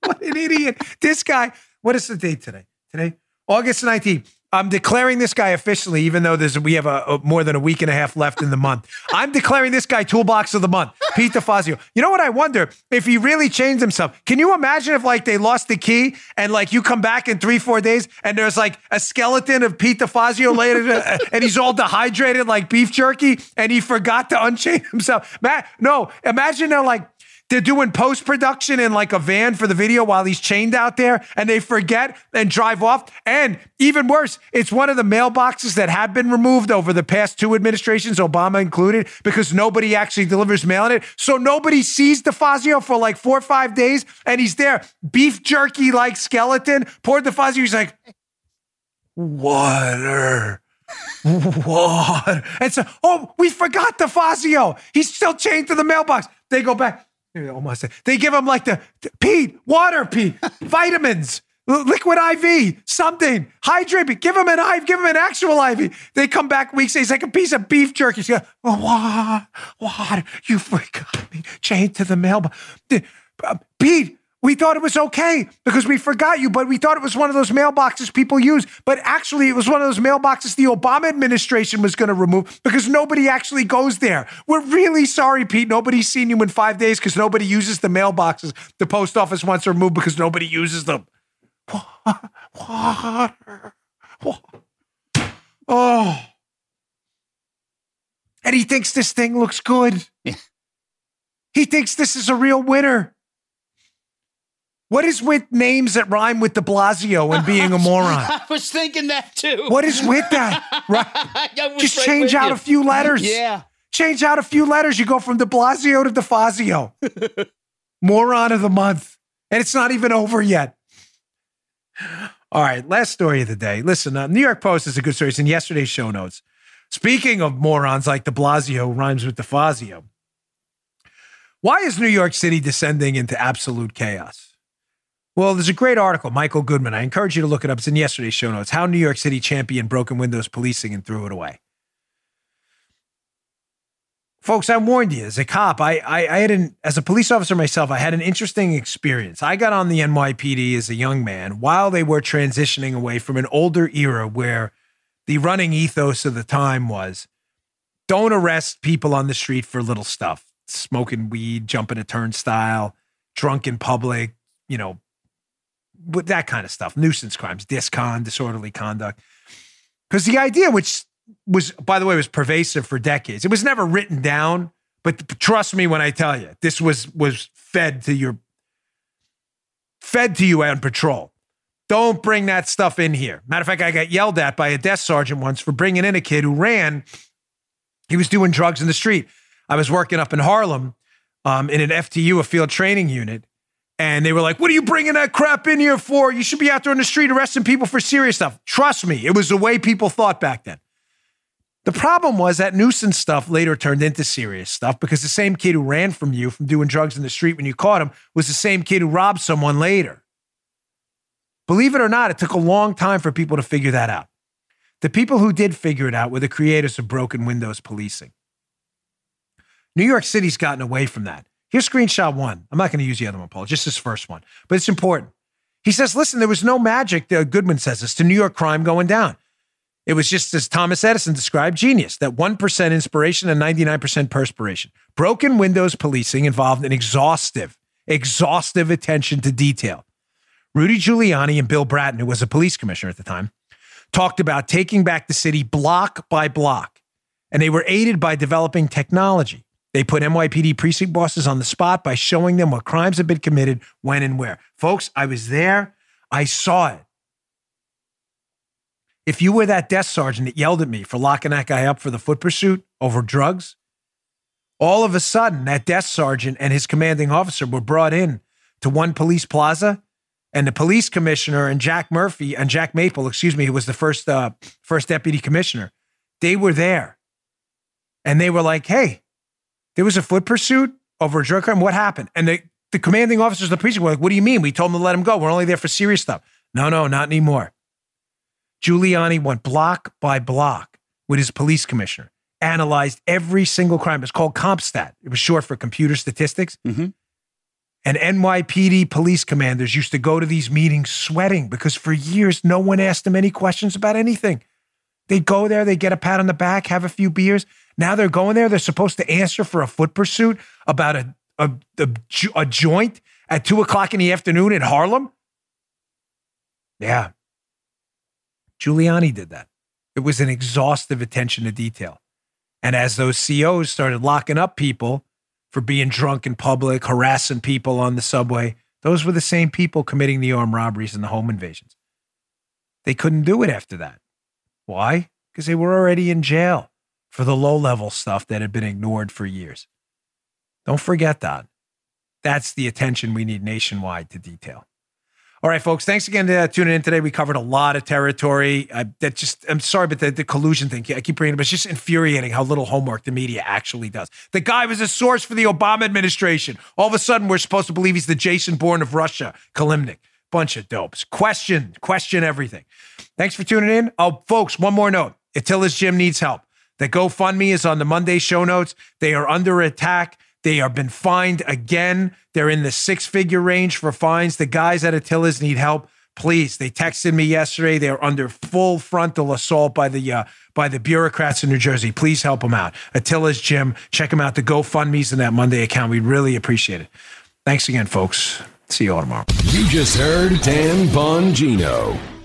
<laughs> what an idiot. This guy, what is the date today? Today? August 19th. I'm declaring this guy officially, even though there's we have a, a, more than a week and a half left in the month. I'm declaring this guy toolbox of the month, Pete DeFazio. You know what? I wonder if he really changed himself. Can you imagine if like they lost the key and like you come back in three four days and there's like a skeleton of Pete DeFazio later <laughs> and he's all dehydrated like beef jerky and he forgot to unchain himself. Matt, no, imagine they're like they're doing post production in like a van for the video while he's chained out there and they forget and drive off. And even worse, it's one of the mailboxes that have been removed over the past two administrations, Obama included, because nobody actually delivers mail in it. So nobody sees DeFazio for like four or five days and he's there, beef jerky like skeleton. Poor DeFazio, he's like, water. Water. And so, oh, we forgot DeFazio. He's still chained to the mailbox. They go back. Almost. They give him like the Pete, water, Pete, <laughs> vitamins, liquid IV, something, hydrate. Give him an IV, give him an actual IV. They come back weeks. He's like a piece of beef jerky. He's like, oh, water, water. You forgot me. Chained to the mailbox. Uh, Pete, we thought it was okay because we forgot you, but we thought it was one of those mailboxes people use. But actually, it was one of those mailboxes the Obama administration was going to remove because nobody actually goes there. We're really sorry, Pete. Nobody's seen you in five days because nobody uses the mailboxes the post office wants to remove because nobody uses them. Water. Oh. And he thinks this thing looks good. He thinks this is a real winner. What is with names that rhyme with de Blasio and being a <laughs> moron? I was thinking that too. What is with that? <laughs> Right? Just right change out you. a few letters. Yeah. Change out a few letters. You go from de Blasio to DeFazio. <laughs> Moron of the month. And it's not even over yet. All right, last story of the day. Listen, uh, New York Post is a good story. It's in yesterday's show notes. Speaking of morons like de Blasio rhymes with DeFazio, why is New York City descending into absolute chaos? Well, there's a great article, Michael Goodwin. I encourage you to look it up. It's in yesterday's show notes. How New York City championed broken windows policing and threw it away. Folks, I warned you as a cop. I, I, I had an as a police officer myself. I had an interesting experience. I got on the NYPD as a young man while they were transitioning away from an older era where the running ethos of the time was don't arrest people on the street for little stuff, smoking weed, jumping a turnstile, drunk in public, you know, with that kind of stuff, nuisance crimes, discon, disorderly conduct. Because the idea, which was, by the way, was pervasive for decades, it was never written down. But trust me when I tell you, this was was fed to your fed to you on patrol. Don't bring that stuff in here. Matter of fact, I got yelled at by a desk sergeant once for bringing in a kid who ran. He was doing drugs in the street. I was working up in Harlem um, in an FTU, a field training unit, and they were like, What are you bringing that crap in here for? You should be out there on the street arresting people for serious stuff. Trust me, it was the way people thought back then. The problem was that nuisance stuff later turned into serious stuff because the same kid who ran from you from doing drugs in the street when you caught him was the same kid who robbed someone later. Believe it or not, it took a long time for people to figure that out. The people who did figure it out were the creators of broken windows policing. New York City's gotten away from that. Here's screenshot one. I'm not going to use the other one, Paul, just this first one, but it's important. He says, listen, there was no magic, Goodwin says this, to New York crime going down. It was just as Thomas Edison described genius that 1% inspiration and 99% perspiration. Broken windows policing involved an exhaustive, exhaustive attention to detail. Rudy Giuliani and Bill Bratton, who was a police commissioner at the time, talked about taking back the city block by block, and they were aided by developing technology. They put NYPD precinct bosses on the spot by showing them what crimes had been committed, when, and where. Folks, I was there. I saw it. If you were that desk sergeant that yelled at me for locking that guy up for the foot pursuit over drugs, all of a sudden that desk sergeant and his commanding officer were brought in to one police plaza, and the police commissioner and Jack Murphy and Jack Maple, excuse me, who was the first uh, first deputy commissioner, they were there, and they were like, "Hey, there was a foot pursuit over a drug crime. What happened?" And the the commanding officers of the precinct were like, "What do you mean? We told them to let him go. We're only there for serious stuff." No, no, not anymore. Giuliani went block by block with his police commissioner, analyzed every single crime. It's called CompStat. It was short for computer statistics. Mm-hmm. And NYPD police commanders used to go to these meetings sweating because for years no one asked them any questions about anything. They go there, they get a pat on the back, have a few beers. Now they're going there. They're supposed to answer for a foot pursuit about a, a, a, a joint at two o'clock in the afternoon in Harlem. Yeah. Giuliani did that. It was an exhaustive attention to detail. And as those COs started locking up people for being drunk in public, harassing people on the subway, those were the same people committing the armed robberies and the home invasions. They couldn't do it after that. Why? Because they were already in jail for the low level stuff that had been ignored for years. Don't forget that. That's the attention we need nationwide to detail. All right, folks. Thanks again for uh, tuning in today. We covered a lot of territory. I, that just, I'm sorry, but the, the collusion thing, I keep bringing it up. It's just infuriating how little homework the media actually does. The guy was a source for the Obama administration. All of a sudden, we're supposed to believe he's the Jason Bourne of Russia, Kilimnik. Bunch of dopes. Question, question everything. Thanks for tuning in. Oh, folks, one more note. Atilis Gym needs help. The GoFundMe is on the Monday show notes. They are under attack. They have been fined again. They're in the six figure range for fines. The guys at Atilis need help. Please, they texted me yesterday. They're under full frontal assault by the uh, by the bureaucrats in New Jersey. Please help them out. Atilis Gym. Check them out. The GoFundMe's in that Monday account. We'd really appreciate it. Thanks again, folks. See you all tomorrow. You just heard Dan Bongino.